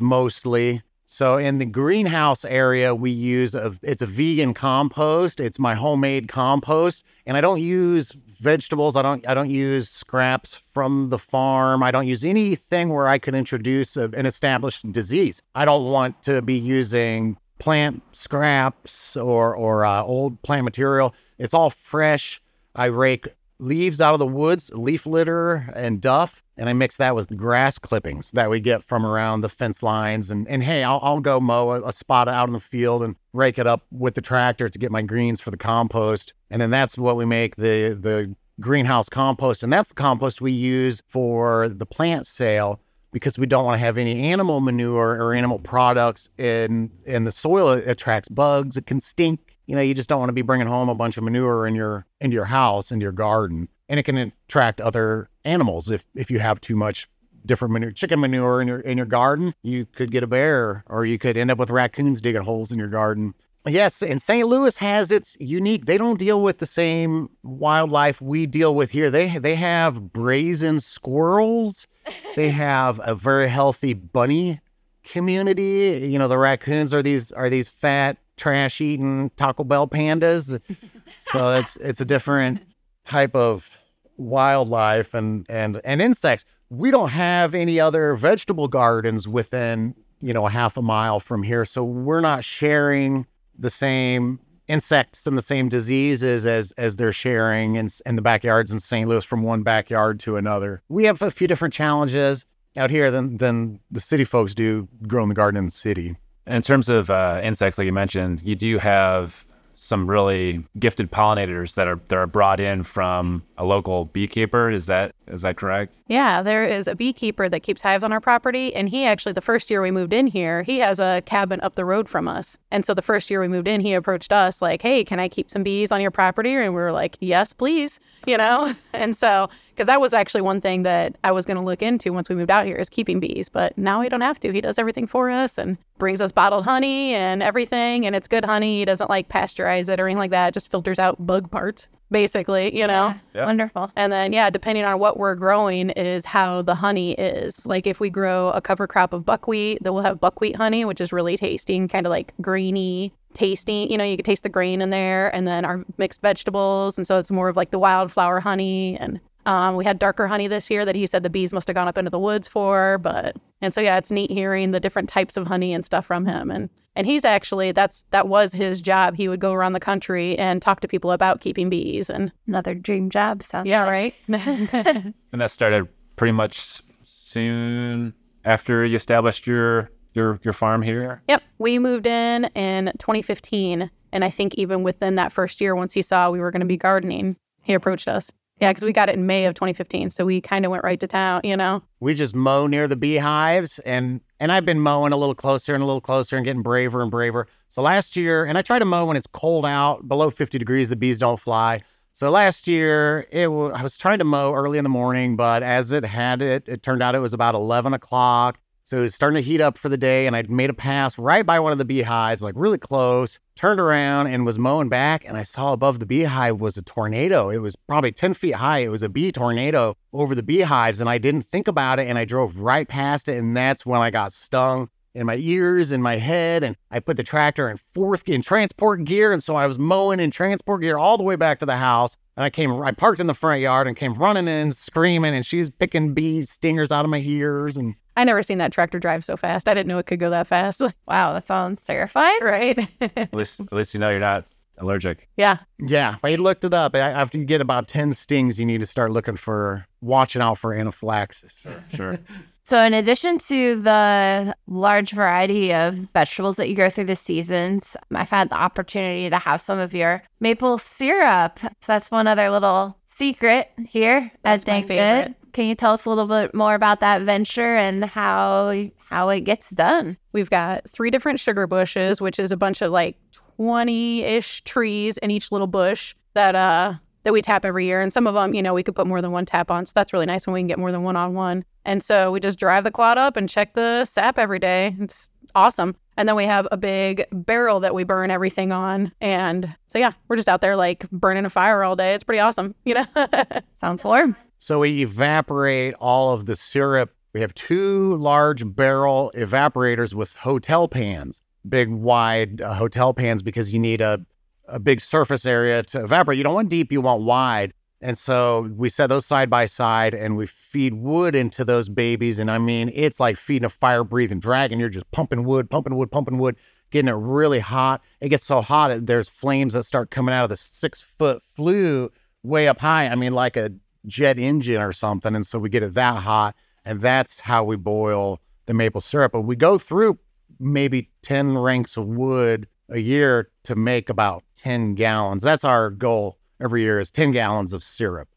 S1: mostly. So in the greenhouse area, we use a it's a vegan compost. It's my homemade compost, and I don't use vegetables. I don't I don't use scraps from the farm. I don't use anything where I could introduce a, an established disease. I don't want to be using plant scraps or or uh, old plant material. It's all fresh. I rake leaves out of the woods, leaf litter and duff, and I mix that with the grass clippings that we get from around the fence lines. And and hey, I'll, I'll go mow a, a spot out in the field and rake it up with the tractor to get my greens for the compost. And then that's what we make the the greenhouse compost, and that's the compost we use for the plant sale because we don't want to have any animal manure or animal products in in the soil. It attracts bugs. It can stink. You know, you just don't want to be bringing home a bunch of manure in your into your house, into your garden, and it can attract other animals if if you have too much different manure, chicken manure in your in your garden. You could get a bear, or you could end up with raccoons digging holes in your garden. Yes, and St. Louis has its unique. They don't deal with the same wildlife we deal with here. They they have brazen squirrels. They have a very healthy bunny community. You know, the raccoons are these are these fat, trash eating Taco Bell pandas. so it's it's a different type of wildlife and and and insects. We don't have any other vegetable gardens within, you know, a half a mile from here. So we're not sharing the same insects and the same diseases as as they're sharing in, in the backyards in St. Louis from one backyard to another. We have a few different challenges out here than than the city folks do growing the garden in the city.
S2: In terms of uh, insects, like you mentioned, you do have some really gifted pollinators that are that are brought in from a local beekeeper. Is that is that correct?
S6: Yeah, there is a beekeeper that keeps hives on our property. And he actually, the first year we moved in here, he has a cabin up the road from us. And so the first year we moved in, he approached us like, hey, can I keep some bees on your property? And we were like, yes, please, you know? And so, because that was actually one thing that I was going to look into once we moved out here is keeping bees. But now we don't have to. He does everything for us and brings us bottled honey and everything. And it's good honey. He doesn't like pasteurize it or anything like that. It just filters out bug parts, basically, you know?
S2: Yeah.
S3: Wonderful.
S6: And then, yeah, depending on what we're growing, is how the honey is. Like, if we grow a cover crop of buckwheat, then we'll have buckwheat honey, which is really tasty and kind of like greeny, tasting. You know, you can taste the grain in there. And then our mixed vegetables. And so it's more of like the wildflower honey. And um, we had darker honey this year that he said the bees must have gone up into the woods for. But, and so, yeah, it's neat hearing the different types of honey and stuff from him. And, and he's actually, that's, that was his job. He would go around the country and talk to people about keeping bees. And
S3: Another dream job. Sounds
S6: yeah,
S3: like.
S6: right.
S2: And that started pretty much soon after you established your your your farm here.
S6: Yep. We moved in in 2015. And I think even within that first year, once he saw we were going to be gardening, he approached us. Yeah, because we got it in May of 2015. So we kind of went right to town, you know?
S1: We just mow near the beehives and and I've been mowing a little closer and a little closer and getting braver and braver. So last year, and I try to mow when it's cold out, below 50 degrees, the bees don't fly. So last year, it w- I was trying to mow early in the morning, but as it had it, it turned out it was about 11 o'clock. So it was starting to heat up for the day, and I'd made a pass right by one of the beehives, like really close. Turned around and was mowing back, and I saw above the beehive was a tornado. It was probably 10 feet high. It was a bee tornado over the beehives, and I didn't think about it, and I drove right past it, and that's when I got stung in my ears and my head, and I put the tractor in fourth in transport gear, and so I was mowing in transport gear all the way back to the house. And I came, I parked in the front yard and came running in, screaming, and she's picking bee stingers out of my ears, and
S6: I never seen that tractor drive so fast. I didn't know it could go that fast.
S3: Wow, that sounds terrifying.
S6: right?
S2: At least, at least you know you're not allergic.
S6: yeah.
S1: Yeah, I looked it up. After you get about 10 stings, you need to start looking for, watching out for anaphylaxis.
S2: Sure.
S3: So, in addition to the large variety of vegetables that you grow through the seasons, I've had the opportunity to have some of your maple syrup. So, that's one other little secret here
S6: That's
S3: at
S6: my
S3: Dang
S6: favorite.
S3: Good. Can you tell us a little bit more about that venture and how how it gets done?
S6: We've got three different sugar bushes, which is a bunch of like 20-ish trees in each little bush that uh that we tap every year. And some of them, you know, we could put more than one tap on. So that's really nice when we can get more than one on one. And so we just drive the quad up and check the sap every day. It's awesome. And then we have a big barrel that we burn everything on. And so yeah, we're just out there like burning a fire all day. It's pretty awesome, you know?
S3: Sounds warm.
S1: So we evaporate all of the syrup. We have two large barrel evaporators with hotel pans, big wide uh, hotel pans, because you need a, a big surface area to evaporate. You don't want deep, you want wide. And so we set those side by side and we feed wood into those babies. And I mean, it's like feeding a fire breathing dragon. You're just pumping wood, pumping wood, pumping wood, getting it really hot. It gets so hot, there's flames that start coming out of the six foot flue way up high. I mean, like a jet engine or something. And so we get it that hot. And that's how we boil the maple syrup. But we go through maybe 10 ranks of wood a year to make about 10 gallons. That's our goal every year is 10 gallons of syrup.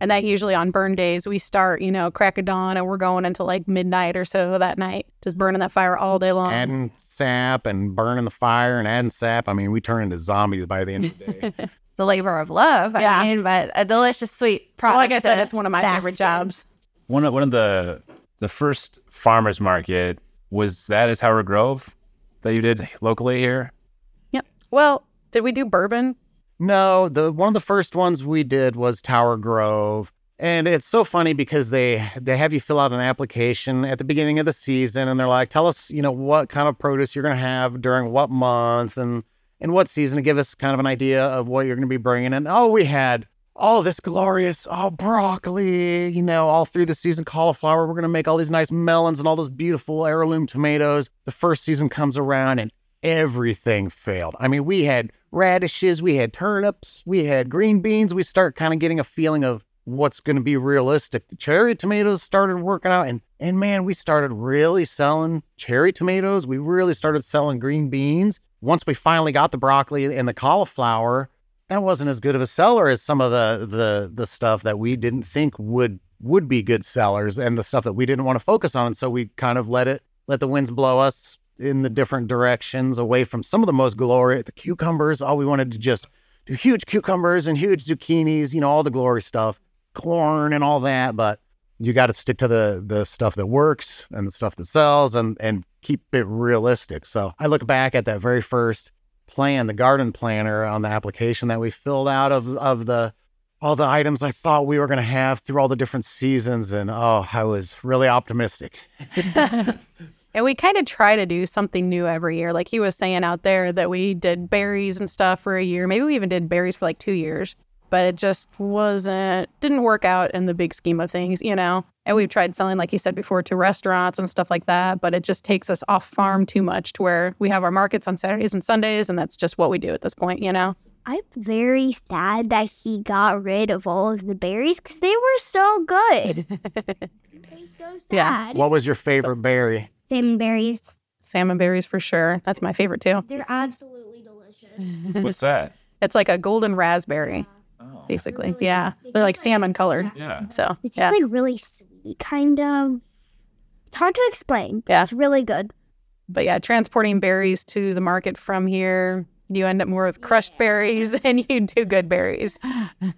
S6: and that usually on burn days, we start, you know, crack of dawn and we're going until like midnight or so that night, just burning that fire all day long.
S1: Adding sap and burning the fire and adding sap. I mean, we turn into zombies by the end of the day.
S3: The labor of love. I
S6: Yeah.
S3: mean, but a delicious sweet product.
S6: Well, like I said, it's one of my
S3: bask
S6: favorite jobs.
S2: One of one of the the first farmers market was that is at Tower Grove that you did locally here. Yep.
S6: Well, did we do bourbon?
S1: No, the one of the first ones we did was Tower Grove. And it's so funny because they they have you fill out an application at the beginning of the season and they're like, tell us, you know, what kind of produce you're gonna have during what month and and what season to give us kind of an idea of what you're gonna be bringing. And oh, we had all this glorious, oh, broccoli, you know, all through the season, cauliflower. We're gonna make all these nice melons and all those beautiful heirloom tomatoes. The first season comes around and everything failed. I mean, we had radishes, we had turnips, we had green beans. We start kind of getting a feeling of what's going to be realistic. The cherry tomatoes started working out, and and man, we started really selling cherry tomatoes. We really started selling green beans. Once we finally got the broccoli and the cauliflower, that wasn't as good of a seller as some of the the the stuff that we didn't think would would be good sellers and the stuff that we didn't want to focus on. So we kind of let it let the winds blow us in the different directions away from some of the most glorious the cucumbers. All we wanted to just do huge cucumbers and huge zucchinis, you know, all the glory stuff, corn and all that. But you got to stick to the the stuff that works and the stuff that sells and and keep it realistic. So I look back at that very first plan, the garden planner on the application that we filled out of of the all the items I thought we were going to have through all the different seasons, and oh, I was really optimistic.
S6: And we kind of try to do something new every year. Like he was saying out there that we did berries and stuff for a year. Maybe we even did berries for like two years, but it just wasn't, didn't work out in the big scheme of things, you know? And we've tried selling, like you said before, to restaurants and stuff like that, but it just takes us off farm too much to where we have our markets on Saturdays and Sundays, and that's just what we do at this point, you know?
S7: I'm very sad that he got rid of all of the berries because they were so good. So sad.
S6: Yeah.
S1: What was your favorite berry?
S7: Salmon berries.
S6: Salmon berries for sure. That's my favorite too.
S7: They're absolutely delicious.
S2: What's that?
S6: It's like a golden raspberry.
S2: Oh.
S6: basically. Yeah, they're like salmon colored.
S2: Yeah.
S6: So
S7: It's
S6: yeah,
S7: like really sweet, kind of. It's hard to explain. but
S6: Yeah.
S7: It's really good.
S6: but yeah, transporting berries to the market from here, you end up more with crushed berries than you do good berries.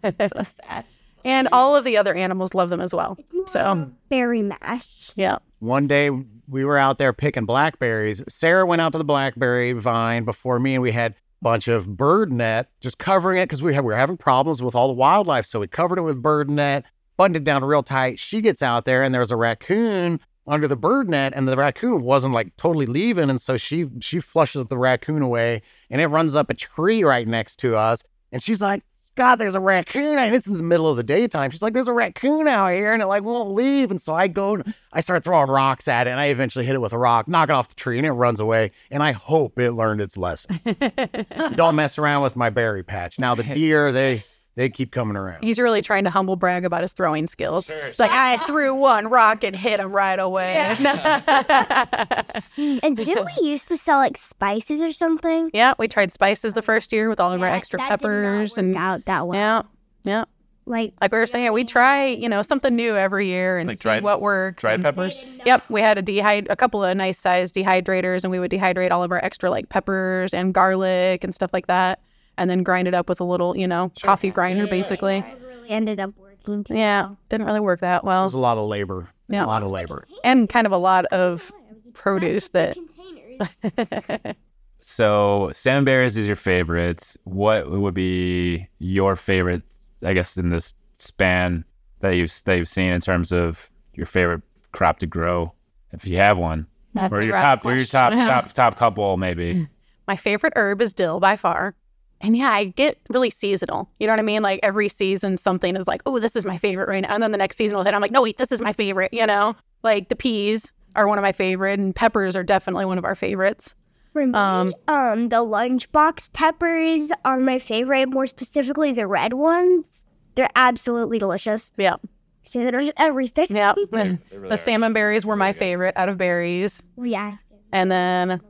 S3: So sad.
S6: and all of the other animals love them as well. So
S7: Berry mash.
S6: yeah,
S1: One day we were out there picking blackberries. Sarah went out to the blackberry vine before me, and we had a bunch of bird net just covering it because we, we were having problems with all the wildlife. So we covered it with bird net, buttoned it down real tight. She gets out there, and there's a raccoon under the bird net, and the raccoon wasn't like totally leaving, and so she she flushes the raccoon away, and it runs up a tree right next to us, and she's like. God, there's a raccoon. And it's in the middle of the daytime. She's like, there's a raccoon out here and it like won't leave. And so I go and I start throwing rocks at it and I eventually hit it with a rock, knock it off the tree and it runs away. And I hope it learned its lesson. Don't mess around with my berry patch. Now the deer, they they keep coming around.
S6: he's really trying to humble brag about his throwing skills. Like I threw one rock and hit him right away. Yeah.
S7: And didn't we used to sell like spices or something?
S6: yeah, we tried spices the first year with all of our extra
S7: that did not
S6: peppers
S7: work
S6: and
S7: out that well.
S6: yeah, yeah.
S7: Like
S6: Like we were saying, we try you know something new every year and
S2: Like
S6: see
S2: dried-
S6: what works.
S2: Dried
S6: and-
S2: peppers?
S6: Yep, we had a dehyd a couple of nice sized dehydrators, and we would dehydrate all of our extra like peppers and garlic and stuff like that, and then grind it up with a little, you know, coffee grinder, basically.
S7: it really ended up working. Too
S6: Yeah,
S7: well.
S6: didn't really work that well.
S1: It was a lot of labor.
S6: Yeah.
S1: A lot of labor.
S6: and kind of a lot of produce that.
S7: with the containers.
S2: So salmon berries is your favorite. What would be your favorite? I guess in this span that you've that you've seen in terms of your favorite crop to grow, if you have one,
S3: That's
S2: or
S3: a
S2: your
S3: rough
S2: top, or your top, top, top couple maybe.
S6: My favorite herb is dill by far. And yeah, I get really seasonal. You know what I mean? Like every season, something is like, oh, this is my favorite right now. And then the next season will hit. I'm like, no, wait, this is my favorite. You know, like the peas are one of my favorite, and peppers are definitely one of our favorites.
S7: For me,
S6: Um,
S7: um, the lunchbox peppers are my favorite. More specifically, the red ones. They're absolutely delicious.
S6: Yeah.
S7: See that on everything.
S6: Yeah. the salmon berries were my favorite out of berries.
S7: Yeah.
S6: And then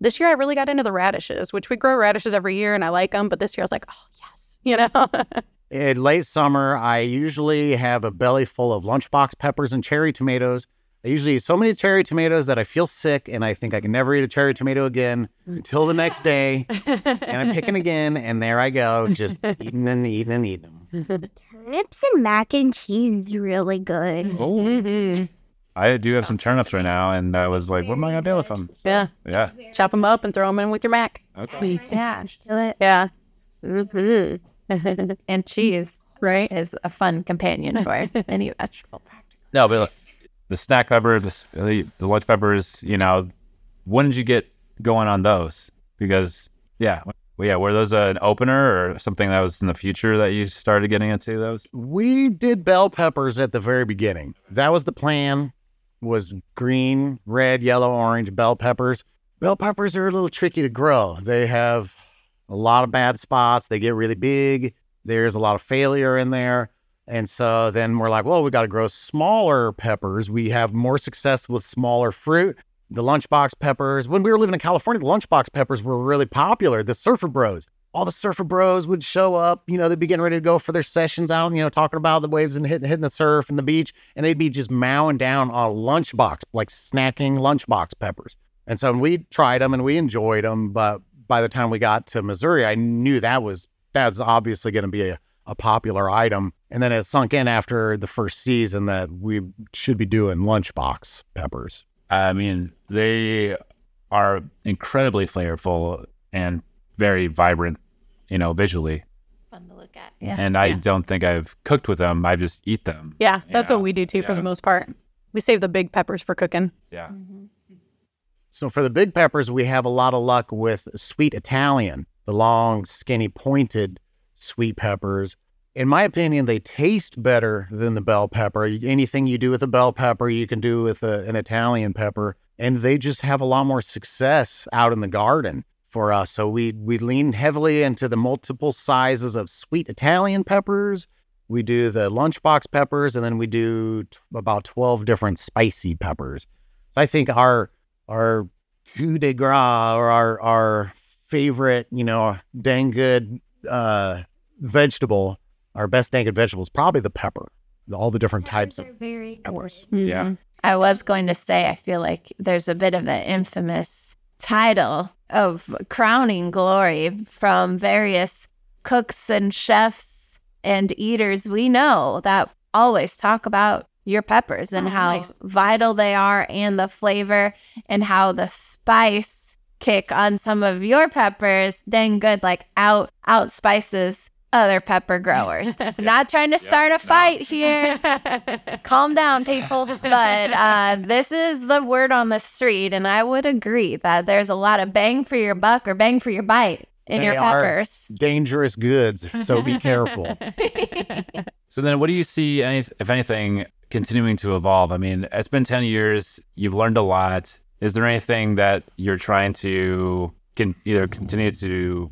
S6: this year I really got into the radishes, which we grow radishes every year and I like them. But this year I was like, oh, yes. You know?
S1: In late summer, I usually have a belly full of lunchbox peppers and cherry tomatoes. I usually eat so many cherry tomatoes that I feel sick and I think I can never eat a cherry tomato again until the next day. and I'm picking again, and there I go, just eating and eating and eating them.
S7: Turnips and mac and cheese is really good.
S6: Mhm.
S2: I do have some turnips right now, and I was like, what am I gonna do with them?
S6: Yeah.
S2: Yeah.
S6: Chop them up and throw them in with your mac.
S2: Okay.
S3: Yeah.
S7: Do it.
S6: Yeah.
S3: And cheese
S6: right?
S3: is a fun companion for any vegetable.
S2: No, but look, the snack pepper, the, s- the the lunch peppers, you know, when did you get going on those? Because yeah, well, yeah, were those an opener or something that was in the future that you started getting into those?
S1: We did bell peppers at the very beginning. That was the plan. Was green, red, yellow, orange bell peppers. Bell peppers are a little tricky to grow. They have a lot of bad spots. They get really big. There's a lot of failure in there. And so then we're like, well, we got to grow smaller peppers. We have more success with smaller fruit. The lunchbox peppers, when we were living in California, the lunchbox peppers were really popular. The surfer bros, all the surfer bros would show up. You know, they'd be getting ready to go for their sessions out, you know, talking about the waves and hitting, hitting the surf and the beach. And they'd be just mowing down on lunchbox, like snacking lunchbox peppers. And so we tried them and we enjoyed them. But by the time we got to Missouri, I knew that was, that's obviously going to be a, a popular item. And then it sunk in after the first season that we should be doing lunchbox peppers.
S2: I mean, they are incredibly flavorful and very vibrant, you know, visually.
S3: Fun to look at. Yeah.
S2: And I
S6: Yeah.
S2: don't think I've cooked with them. I just eat them.
S6: Yeah, that's
S2: Yeah.
S6: what we do too for the most part. We save the big peppers for cooking.
S2: Yeah. Mm-hmm.
S1: So for the big peppers, we have a lot of luck with sweet Italian, the long, skinny, pointed sweet peppers. In my opinion, they taste better than the bell pepper. Anything you do with a bell pepper, you can do with a, an Italian pepper, and they just have a lot more success out in the garden for us. So we we lean heavily into the multiple sizes of sweet Italian peppers. We do the lunchbox peppers, and then we do t- about twelve different spicy peppers. So I think our our coup de grace or our our favorite, you know, dang good uh, vegetable, our best dang good vegetable is probably the pepper. All the different types of
S7: very
S1: peppers.
S2: Yeah.
S3: I was going to say, I feel like there's a bit of an infamous title of crowning glory from various cooks and chefs and eaters we know that always talk about your peppers and
S6: Oh,
S3: how
S6: nice.
S3: vital they are and the flavor and how the spice kick on some of your peppers dang good like out out spices other pepper growers. Not trying to start a fight here. Calm down, people. But uh, this is the word on the street, and I would agree that there's a lot of bang for your buck or bang for your bite in
S1: They
S3: your
S1: are.
S3: peppers.
S1: dangerous goods. So be careful.
S2: So then, what do you see, any, if anything, continuing to evolve? I mean, it's been 10 years. You've learned a lot. Is there anything that you're trying to can either continue to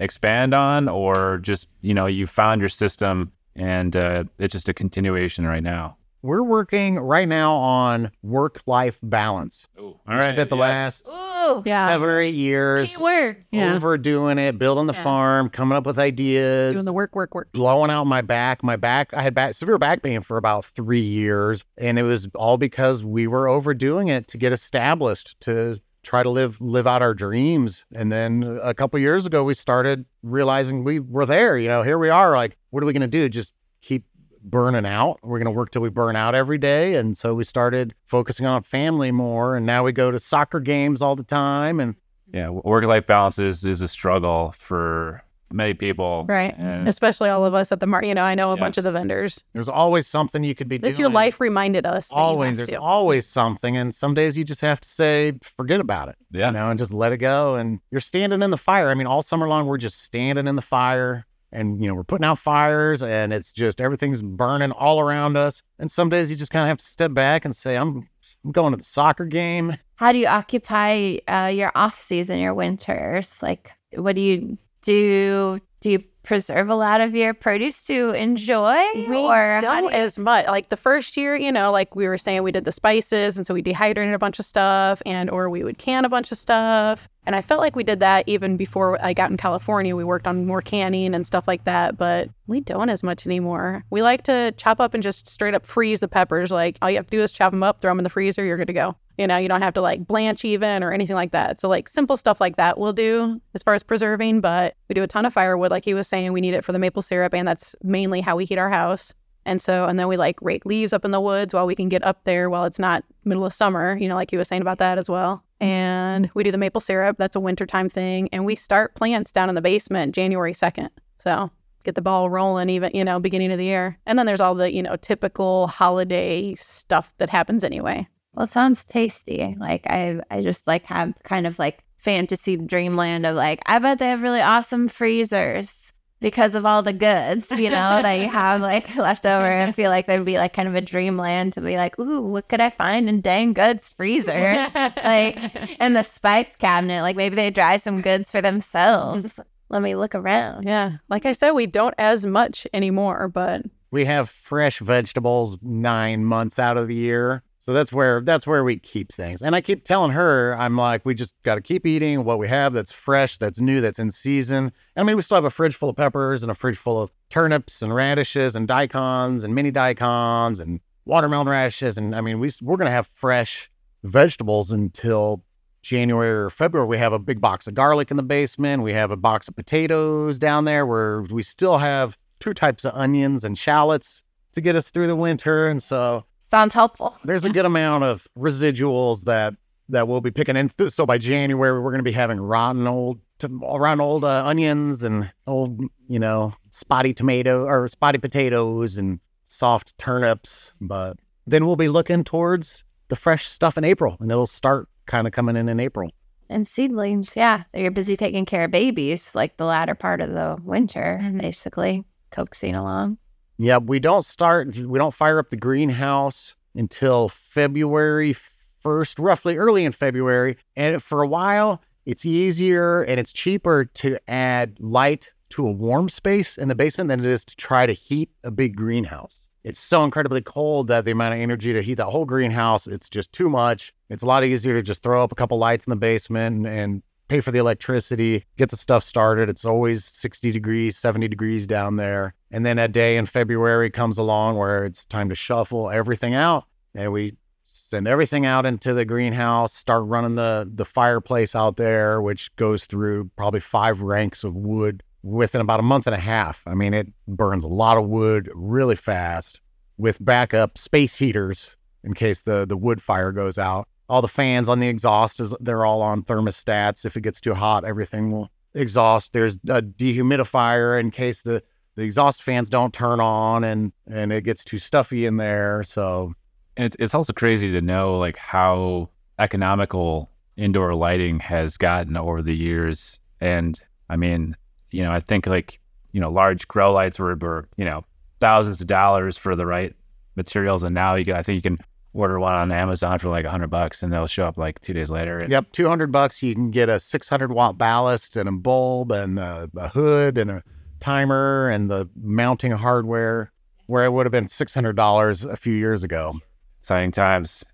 S2: expand on or just, you know, you found your system and uh, it's just a continuation right now?
S1: We're working right now on work life balance.
S2: Oh,
S1: All right. Spent the last
S3: Ooh,
S6: Yeah.
S1: seven or eight years
S3: keywords.
S6: Yeah.
S1: overdoing it, building the
S3: Yeah.
S1: farm, coming up with ideas,
S6: Doing the work, work, work.
S1: blowing out my back. My back, I had back, severe back pain for about three years. And it was all because we were overdoing it to get established, to try to live live out our dreams. And then a couple years ago, we started realizing we were there. You know, here we are. Like, what are we going to do? Just keep burning out. We're going to work till we burn out every day. And so we started focusing on family more. And now we go to soccer games all the time. And
S2: Yeah, work life balance is, is a struggle for many people.
S6: Right.
S2: And
S6: Especially all of us at the market. You know, I know a
S2: Yeah.
S6: bunch of the vendors.
S1: there's always something you could be
S6: This
S1: doing.
S6: your life reminded us.
S1: always there's
S6: to.
S1: always something and some days you just have to say forget about it
S2: yeah.
S1: you know and just let it go and you're standing in the fire i mean all summer long we're just standing in the fire and you know we're putting out fires and it's just everything's burning all around us and some days you just kind of have to step back and say i'm i'm going to the soccer game
S3: How do you occupy uh, your off season, your winters? Like, what do you do? Do you preserve a lot of your produce to enjoy,
S6: We
S3: or
S6: don't
S3: do you-
S6: as much. Like the first year, you know, like we were saying, we did the spices, and so we dehydrated a bunch of stuff, and or we would can a bunch of stuff. And I felt like we did that even before I got in California. We worked on more canning and stuff like that, but we don't as much anymore. We like to chop up and just straight up freeze the peppers. Like all you have to do is chop them up, throw them in the freezer, you're good to go. You know, you don't have to like blanch even or anything like that. So like simple stuff like that we'll do as far as preserving, but we do a ton of firewood. Like he was saying, we need it for the maple syrup, and that's mainly how we heat our house. And so, and then we like rake leaves up in the woods while we can get up there while it's not middle of summer, you know, like he was saying about that as well. And we do the maple syrup. That's a wintertime thing. And we start plants down in the basement January 2nd. So get the ball rolling even, you know, beginning of the year. And then there's all the, you know, typical holiday stuff that happens anyway.
S3: Well, it sounds tasty. Like I, I just like have kind of like fantasy dreamland of like I bet they have really awesome freezers because of all the goods, you know, that you have like left over. I feel like there'd be like kind of a dreamland to be like, ooh, what could I find in Dang Goods freezer? like in the spice cabinet. Like maybe they dry some goods for themselves. Let me look around.
S6: Yeah. Like I said, we don't as much anymore, but
S1: we have fresh vegetables nine months out of the year so that's where that's where we keep things and i keep telling her i'm like we just got to keep eating what we have that's fresh that's new that's in season i mean we still have a fridge full of peppers and a fridge full of turnips and radishes and daikons and mini daikons and watermelon radishes and i mean we, we're to have fresh vegetables until January or February, we have a big box of garlic in the basement. We have a box of potatoes down there where we still have two types of onions and shallots to get us through the winter. And so
S3: Sounds helpful.
S1: there's a good amount of residuals that that we'll be picking in. So by January, we're going to be having rotten old, rotten old uh, onions and old, you know, spotty tomato or spotty potatoes and soft turnips. But then we'll be looking towards the fresh stuff in April, and it'll start kind of coming in in April.
S3: And seedlings, yeah. You're busy taking care of babies like the latter part of the winter, and basically, coaxing along.
S1: Yeah, we don't start, we don't fire up the greenhouse until February 1st, roughly early in February. And for a while, it's easier and it's cheaper to add light to a warm space in the basement than it is to try to heat a big greenhouse. It's so incredibly cold that the amount of energy to heat that whole greenhouse, it's just too much. It's a lot easier to just throw up a couple lights in the basement and, and pay for the electricity, get the stuff started. It's always 60 degrees, 70 degrees down there. And then a day in February comes along where it's time to shuffle everything out. And we send everything out into the greenhouse, start running the, the fireplace out there, which goes through probably five ranks of wood within about a month and a half. I mean, it burns a lot of wood really fast with backup space heaters in case the, the wood fire goes out. All the fans on the exhaust is they're all on thermostats. If it gets too hot, everything will exhaust. There's a dehumidifier in case the, the exhaust fans don't turn on and and it gets too stuffy in there. So
S2: And it's, it's also crazy to know like how economical indoor lighting has gotten over the years. And I mean, you know, I think like, you know, large grow lights were, were you know, thousands of dollars for the right materials. And now you can, I think you can order one on Amazon for like a hundred bucks and they'll show up like two days later. And,
S1: Yep, 200 bucks. You can get a 600 watt ballast and a bulb and a, a hood and a timer and the mounting hardware, where it would have been $600 a few years ago.
S2: Exciting times.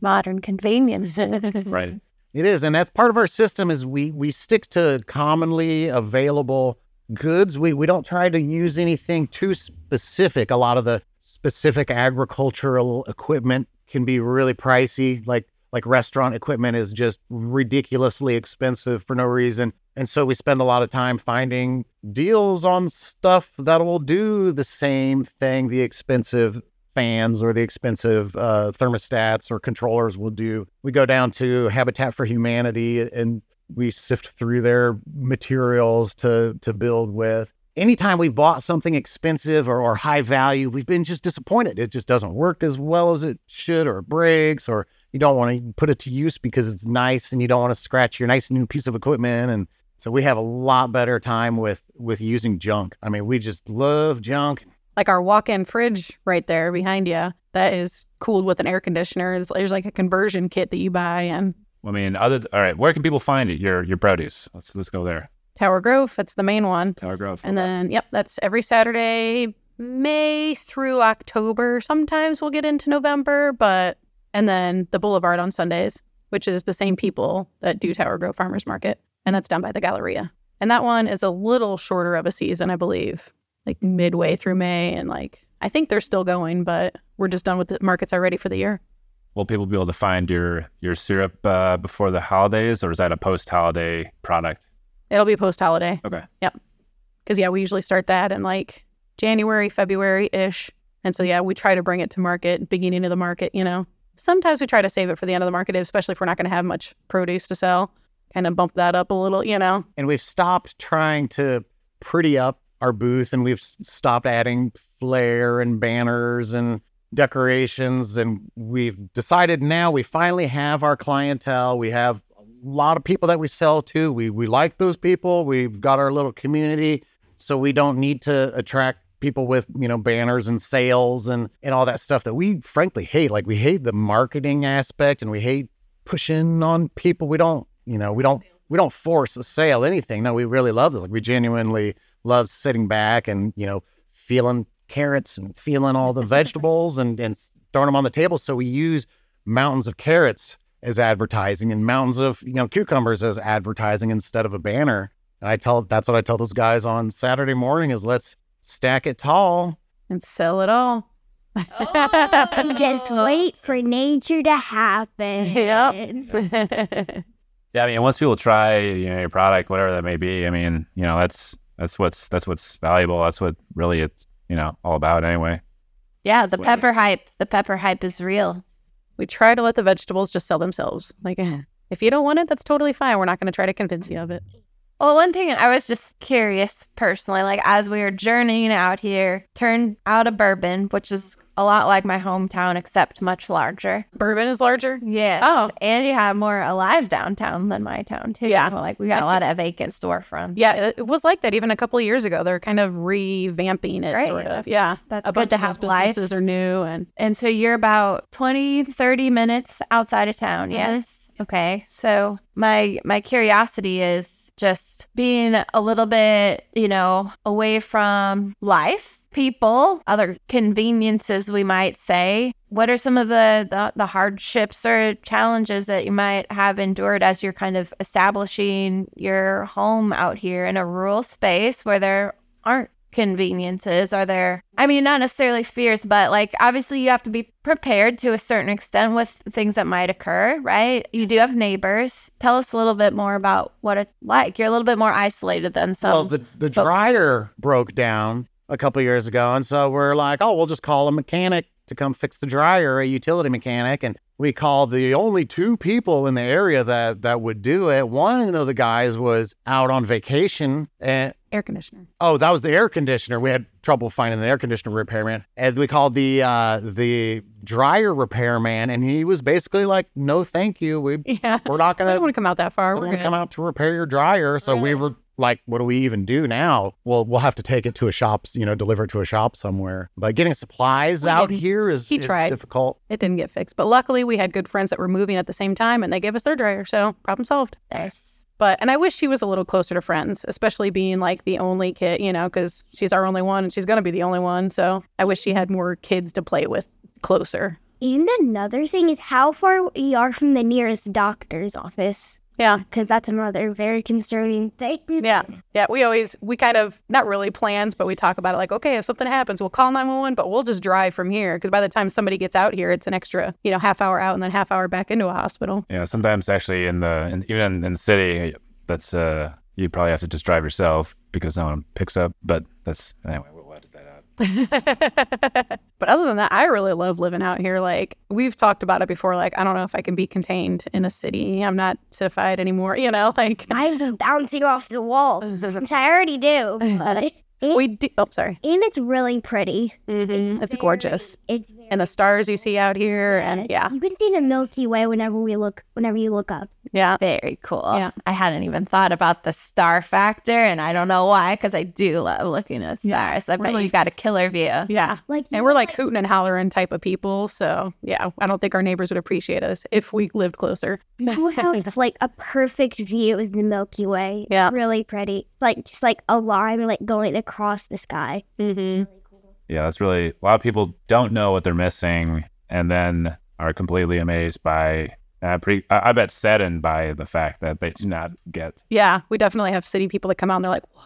S3: Modern convenience.
S2: Right.
S1: It is, and that's part of our system. Is we we stick to commonly available goods. We we don't try to use anything too specific. A lot of the specific agricultural equipment can be really pricey. Like like restaurant equipment is just ridiculously expensive for no reason. And so we spend a lot of time finding deals on stuff that will do the same thing the expensive fans or the expensive uh, thermostats or controllers will do. We go down to Habitat for Humanity and we sift through their materials to to build with. Anytime we bought something expensive or, or high value, we've been just disappointed. It just doesn't work as well as it should, or breaks, or you don't want to put it to use because it's nice and you don't want to scratch your nice new piece of equipment. And so we have a lot better time with with using junk. I mean, we just love junk.
S6: Like our walk-in fridge right there behind you, that is cooled with an air conditioner. There's, there's like a conversion kit that you buy and
S2: I mean, other, all right, where can people find it? Your, your produce. Let's, let's go there.
S6: Tower Grove. That's the main one.
S2: Tower Grove.
S6: And then, yep, that's every Saturday, May through October. Sometimes we'll get into November, but, and then the Boulevard on Sundays, which is the same people that do Tower Grove Farmers Market. And that's down by the Galleria. And that one is a little shorter of a season, I believe, like midway through May. And like, I think they're still going, but we're just done with the markets already for the year.
S2: Will people be able to find your, your syrup uh, before the holidays or is that a post holiday product?
S6: It'll be post holiday.
S2: Okay. Yep.
S6: Because, yeah, we usually start that in like January, February ish. And so, yeah, we try to bring it to market, beginning of the market, you know. Sometimes we try to save it for the end of the market, especially if we're not going to have much produce to sell. Kind of bump that up a little, you know.
S1: and we've stopped trying to pretty up our booth and we've stopped adding flair and banners and decorations and we've decided now we finally have our clientele we have a lot of people that we sell to we we like those people we've got our little community so we don't need to attract people with you know banners and sales and and all that stuff that we frankly hate. Like we hate the marketing aspect and we hate pushing on people. We don't you know we don't we don't force a sale anything. No we really love this. Like we genuinely love sitting back and you know feeling carrots and feeling all the vegetables and and throwing them on the table. So we use mountains of carrots as advertising and mountains of you know cucumbers as advertising instead of a banner. And i tell that's what i tell those guys on saturday morning is let's stack it tall
S6: And sell it all. Oh.
S7: Just wait for nature to happen.
S6: Yep.
S2: Yeah, I mean, once people try, you know, your product, whatever that may be, I mean, you know, that's that's what's that's what's valuable. That's what really it's you know all about anyway.
S3: yeah, the
S2: Well,
S3: pepper hype. The pepper hype is real.
S6: we try to let the vegetables just sell themselves. Like, if you don't want it, that's totally fine. We're not going to try to convince you of it.
S3: Well, one thing I was just curious personally, like as we were journeying out here, turned out of bourbon, which is a lot like my hometown, except much larger.
S6: Bourbon is larger.
S3: Yes.
S6: Oh.
S3: And you have more alive downtown than my town, too.
S6: Yeah.
S3: Like we got a lot of vacant storefronts.
S6: Yeah, it, was like that even a couple of years ago. They're kind of revamping it,
S3: Great.
S6: sort of. Yeah.
S3: That's
S6: a
S3: good
S6: bunch
S3: to
S6: of
S3: have life.
S6: businesses are new and
S3: And so you're about 20, 30 minutes outside of town,
S6: Mm-hmm.
S3: yes? Okay. So my my curiosity is just being a little bit, you know, away from life, people, other conveniences we might say. What are some of the, the the hardships or challenges that you might have endured as you're kind of establishing your home out here in a rural space where there aren't inconveniences? Are there, I mean, not necessarily fears, but like obviously you have to be prepared to a certain extent with things that might occur, right? You do have neighbors. Tell us a little bit more about what it's like. You're a little bit more isolated than some.
S1: well, the, the dryer broke down a couple years ago. And so we're like, oh, we'll just call a mechanic to come fix the dryer, a utility mechanic. And we called the only two people in the area that, that would do it. One of the guys was out on vacation and
S6: Air conditioner.
S1: Oh, that was the air conditioner. We had trouble finding an air conditioner repairman, and we called the uh, the dryer repairman, and he was basically like, "No, thank you. We
S6: Yeah.
S1: we're not
S6: I don't
S1: gonna
S6: want to come out that far.
S1: we're gonna come out to repair your dryer." So we were like, "What do we even do now?" Well, we'll have to take it to a shop, you know, deliver it to a shop somewhere. But getting supplies
S6: We
S1: out
S6: didn't.
S1: here is,
S6: He
S1: is
S6: tried.
S1: difficult.
S6: It didn't get fixed. But luckily, we had good friends that were moving at the same time and they gave us their dryer. So, problem solved.
S3: There's
S6: But, and I wish she was a little closer to friends, especially being like the only kid, you know, because she's our only one and she's going to be the only one. So, I wish she had more kids to play with closer.
S7: And another thing is how far we are from the nearest doctor's office.
S6: Yeah.
S7: Because that's another very concerning thing.
S6: Yeah. Yeah. We always, we kind of, not really plans, but we talk about it like, okay, if something happens, we'll call 911, but we'll just drive from here. Because by the time somebody gets out here, it's an extra, you know, half hour out and then half hour back into a hospital.
S2: Yeah, sometimes actually in the in, even in, in the city, that's uh you probably have to just drive yourself because no one picks up. But that's anyway. We'll edit that out.
S6: but other than that, I really love living out here. Like we've talked about it before. Like I don't know if I can be contained in a city. I'm not citified anymore. You know, like
S7: I'm bouncing off the walls, which I already do. But
S6: we do. Oh, sorry.
S7: and it's really pretty.
S6: Mm-hmm. It's
S7: very-
S6: gorgeous,
S7: It's very
S6: and the stars you see out here, and yeah,
S7: You can see the Milky Way whenever we look whenever you look up.
S6: yeah.
S3: very cool.
S6: Yeah.
S3: I hadn't even thought about the star factor, and I don't know why, because I do love looking at
S6: Yeah,
S3: stars. I bet
S6: really-
S3: you got a killer view.
S6: Yeah.
S7: Like
S6: And we're like hooting and hollering type of people. So, yeah, I don't think our neighbors would appreciate us if we lived closer.
S7: you have like a perfect view of the Milky Way.
S6: Yeah.
S7: Really pretty. Like just like a line like going across the sky.
S6: Mm-hmm.
S2: Yeah, that's really a lot of people don't know what they're missing, and then are completely amazed by. Uh, pretty, I, I bet saddened by the fact that they do not get.
S6: Yeah. We definitely have city people that come out and they're like, whoa,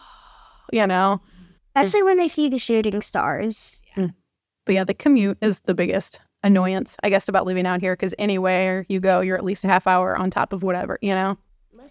S6: you know.
S7: Especially when they see the shooting stars.
S6: But yeah, the commute is the biggest annoyance, I guess, about living out here because anywhere you go, you're at least a half hour on top of whatever, you know?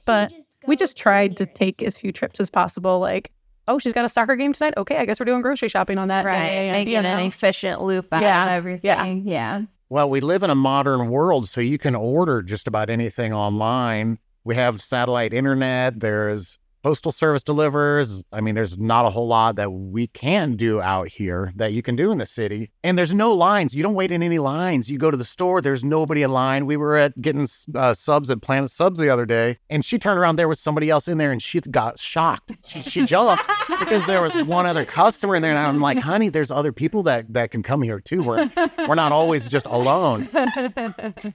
S6: But we just tried to take as few trips as possible. Like, oh, she's got a soccer game tonight. Okay, I guess we're doing grocery shopping on that
S3: Right.
S6: day. and,
S3: Making
S6: you
S3: an efficient loop out
S6: Yeah,
S3: of everything. Yeah.
S1: Well, we live in a modern world, so you can order just about anything online. We have satellite internet. There's postal service delivers. I mean, there's not a whole lot that we can do out here that you can do in the city. And there's no lines. You don't wait in any lines. You go to the store, there's nobody in line. We were at getting uh, subs at Planet Subs the other day, and she turned around. There was somebody else in there, and she got shocked. She, she jumped because there was one other customer in there. And I'm like, honey, there's other people that, that can come here too. We're, we're not always just alone.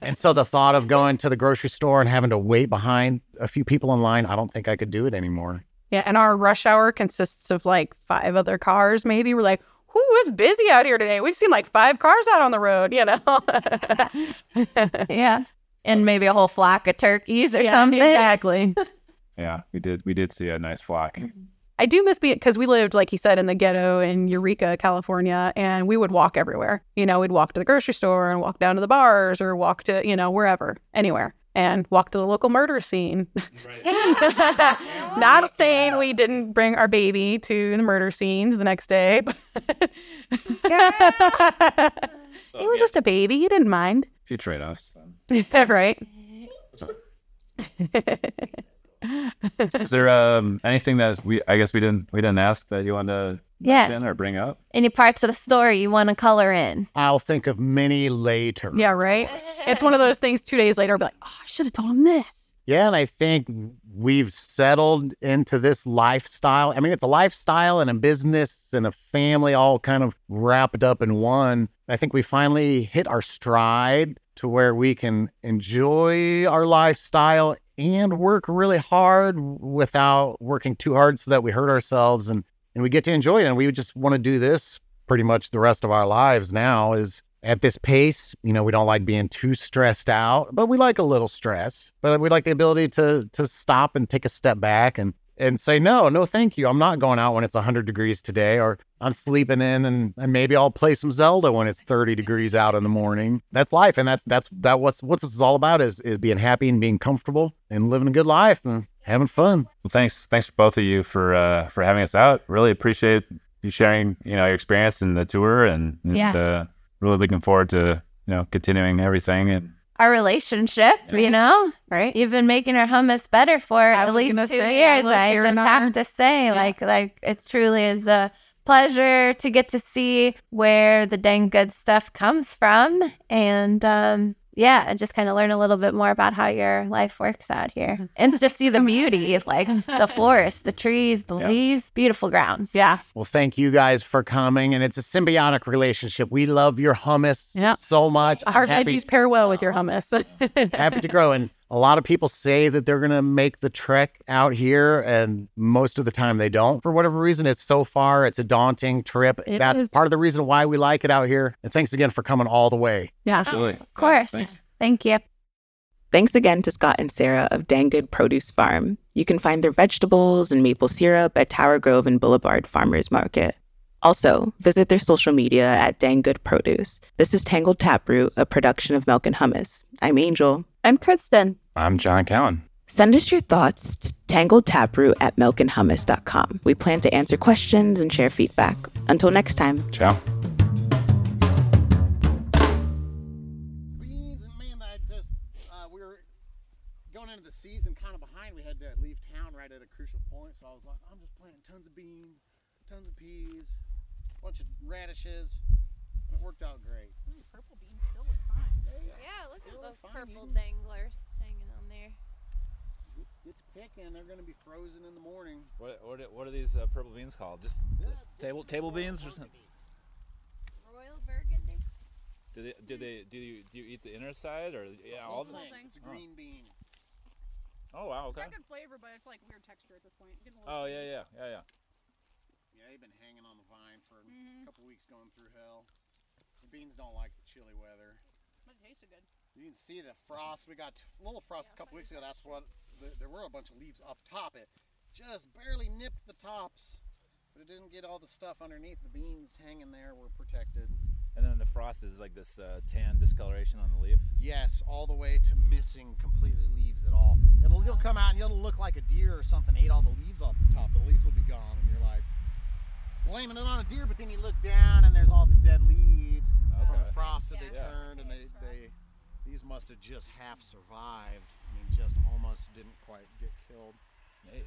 S1: And so the thought of going to the grocery store and having to wait behind a few people in line, I don't think I could do it anymore.
S6: Yeah, and our rush hour consists of like five other cars, maybe. We're like, who is busy out here today? We've seen like five cars out on the road, you know?
S3: Yeah. And maybe a whole flock of turkeys or
S6: Yeah,
S3: something.
S6: Exactly.
S2: Yeah, we did. We did see a nice flock.
S6: I do miss being because we lived, like he said, in the ghetto in Eureka, California, and we would walk everywhere. You know, we'd walk to the grocery store and walk down to the bars or walk to, you know, wherever, anywhere, and walk to the local murder scene. Not saying we didn't bring our baby to the murder scenes the next day. but- you were just a baby. You didn't mind.
S2: A few trade offs.
S6: right?
S2: Is there um anything that we? I guess we didn't. We didn't ask that you want to
S3: Yeah.
S2: mention or bring up.
S3: Any parts of the story you want to color in?
S1: I'll think of many later.
S6: Yeah, right? It's one of those things two days later, I'll be like, oh, I should have told him this.
S1: Yeah, and I think we've settled into this lifestyle. I mean, it's a lifestyle and a business and a family all kind of wrapped up in one. I think we finally hit our stride to where we can enjoy our lifestyle and work really hard without working too hard so that we hurt ourselves and, and we get to enjoy it. And we just want to do this pretty much the rest of our lives now is at this pace, you know, we don't like being too stressed out, but we like a little stress. But we like the ability to to stop and take a step back and and say, no, no, thank you. I'm not going out when it's 100 degrees today, or I'm sleeping in and, and maybe I'll play some Zelda when it's 30 degrees out in the morning. That's life. And that's, that's, that what's, what this is all about is, is being happy and being comfortable and living a good life and having fun.
S2: Well, thanks, thanks for both of you for uh, for having us out. Really appreciate you sharing, you know, your experience in the tour, and, and,
S3: Yeah.
S2: uh, really looking forward to you know continuing everything. And
S3: Our relationship, you know,
S6: Right?
S3: you've been making our hummus better for at least
S6: gonna
S3: two
S6: say,
S3: years.
S6: love
S3: I
S6: hearing
S3: just
S6: our-
S3: have to say, like, like it truly is a pleasure to get to see where the dang good stuff comes from, and um, yeah, and just kind of learn a little bit more about how your life works out here, mm-hmm. and just see the beauty of like the forest, the trees, the
S2: Yeah.
S3: leaves, beautiful grounds.
S6: Yeah.
S1: Well, thank you guys for coming. And it's a symbiotic relationship. We love your hummus
S6: Yeah.
S1: so much.
S6: Our
S1: happy,
S6: veggies pair well with your hummus.
S1: happy to grow. And a lot of people say that they're going to make the trek out here, and most of the time they don't. For whatever reason, it's so far, it's a daunting trip.
S6: It
S1: That's
S6: is.
S1: part of the reason why we like it out here. And thanks again for coming all the way.
S6: yeah.
S2: absolutely,
S3: Of course.
S2: Thanks.
S3: Thank you.
S4: Thanks again to Scott and Sarah of Dang Good Produce Farm. You can find their vegetables and maple syrup at Tower Grove and Boulevard Farmers Market. Also, visit their social media at Dang Good Produce. This is Tangled Taproot, a production of Mylk and Hummus. I'm Angel.
S3: I'm Christin.
S2: I'm John Cowan.
S4: Send us your thoughts to tangledtaproot at mylkandhummus.com. We plan to answer questions and share feedback. Until next time.
S2: Ciao.
S1: They're going to be frozen in the morning.
S5: What what are, what are these uh, purple beans called? Just
S1: Yeah,
S5: table table beans or something?
S3: Royal Burgundy.
S5: Do they do they do you do you eat the inner side or yeah all the?
S1: thing. It's a
S5: Oh.
S1: green bean.
S5: Oh wow okay.
S6: good flavor, but it's like weird texture at this point.
S5: Oh yeah yeah yeah yeah.
S1: Yeah, they've been hanging on the vine for a couple weeks going through hell. The beans don't like the chilly weather.
S6: But it tasted good.
S1: You can see the frost. We got a little frost a couple weeks ago. That's what the, there were a bunch of leaves up top. It just barely nipped the tops, but it didn't get all the stuff underneath. The beans hanging there were protected.
S5: And then the frost is like this uh, tan discoloration on the leaf.
S1: Yes, all the way to missing completely leaves at all. It'll you'll come out and it'll look like a deer or something ate all the leaves off the top. The leaves will be gone, and you're like blaming it on a deer. But then you look down and there's all the dead leaves from
S5: Okay.
S1: the frost that they
S5: Yeah.
S1: turned, and they, they these must have just half survived. I mean, just almost didn't quite get killed.
S5: Hey.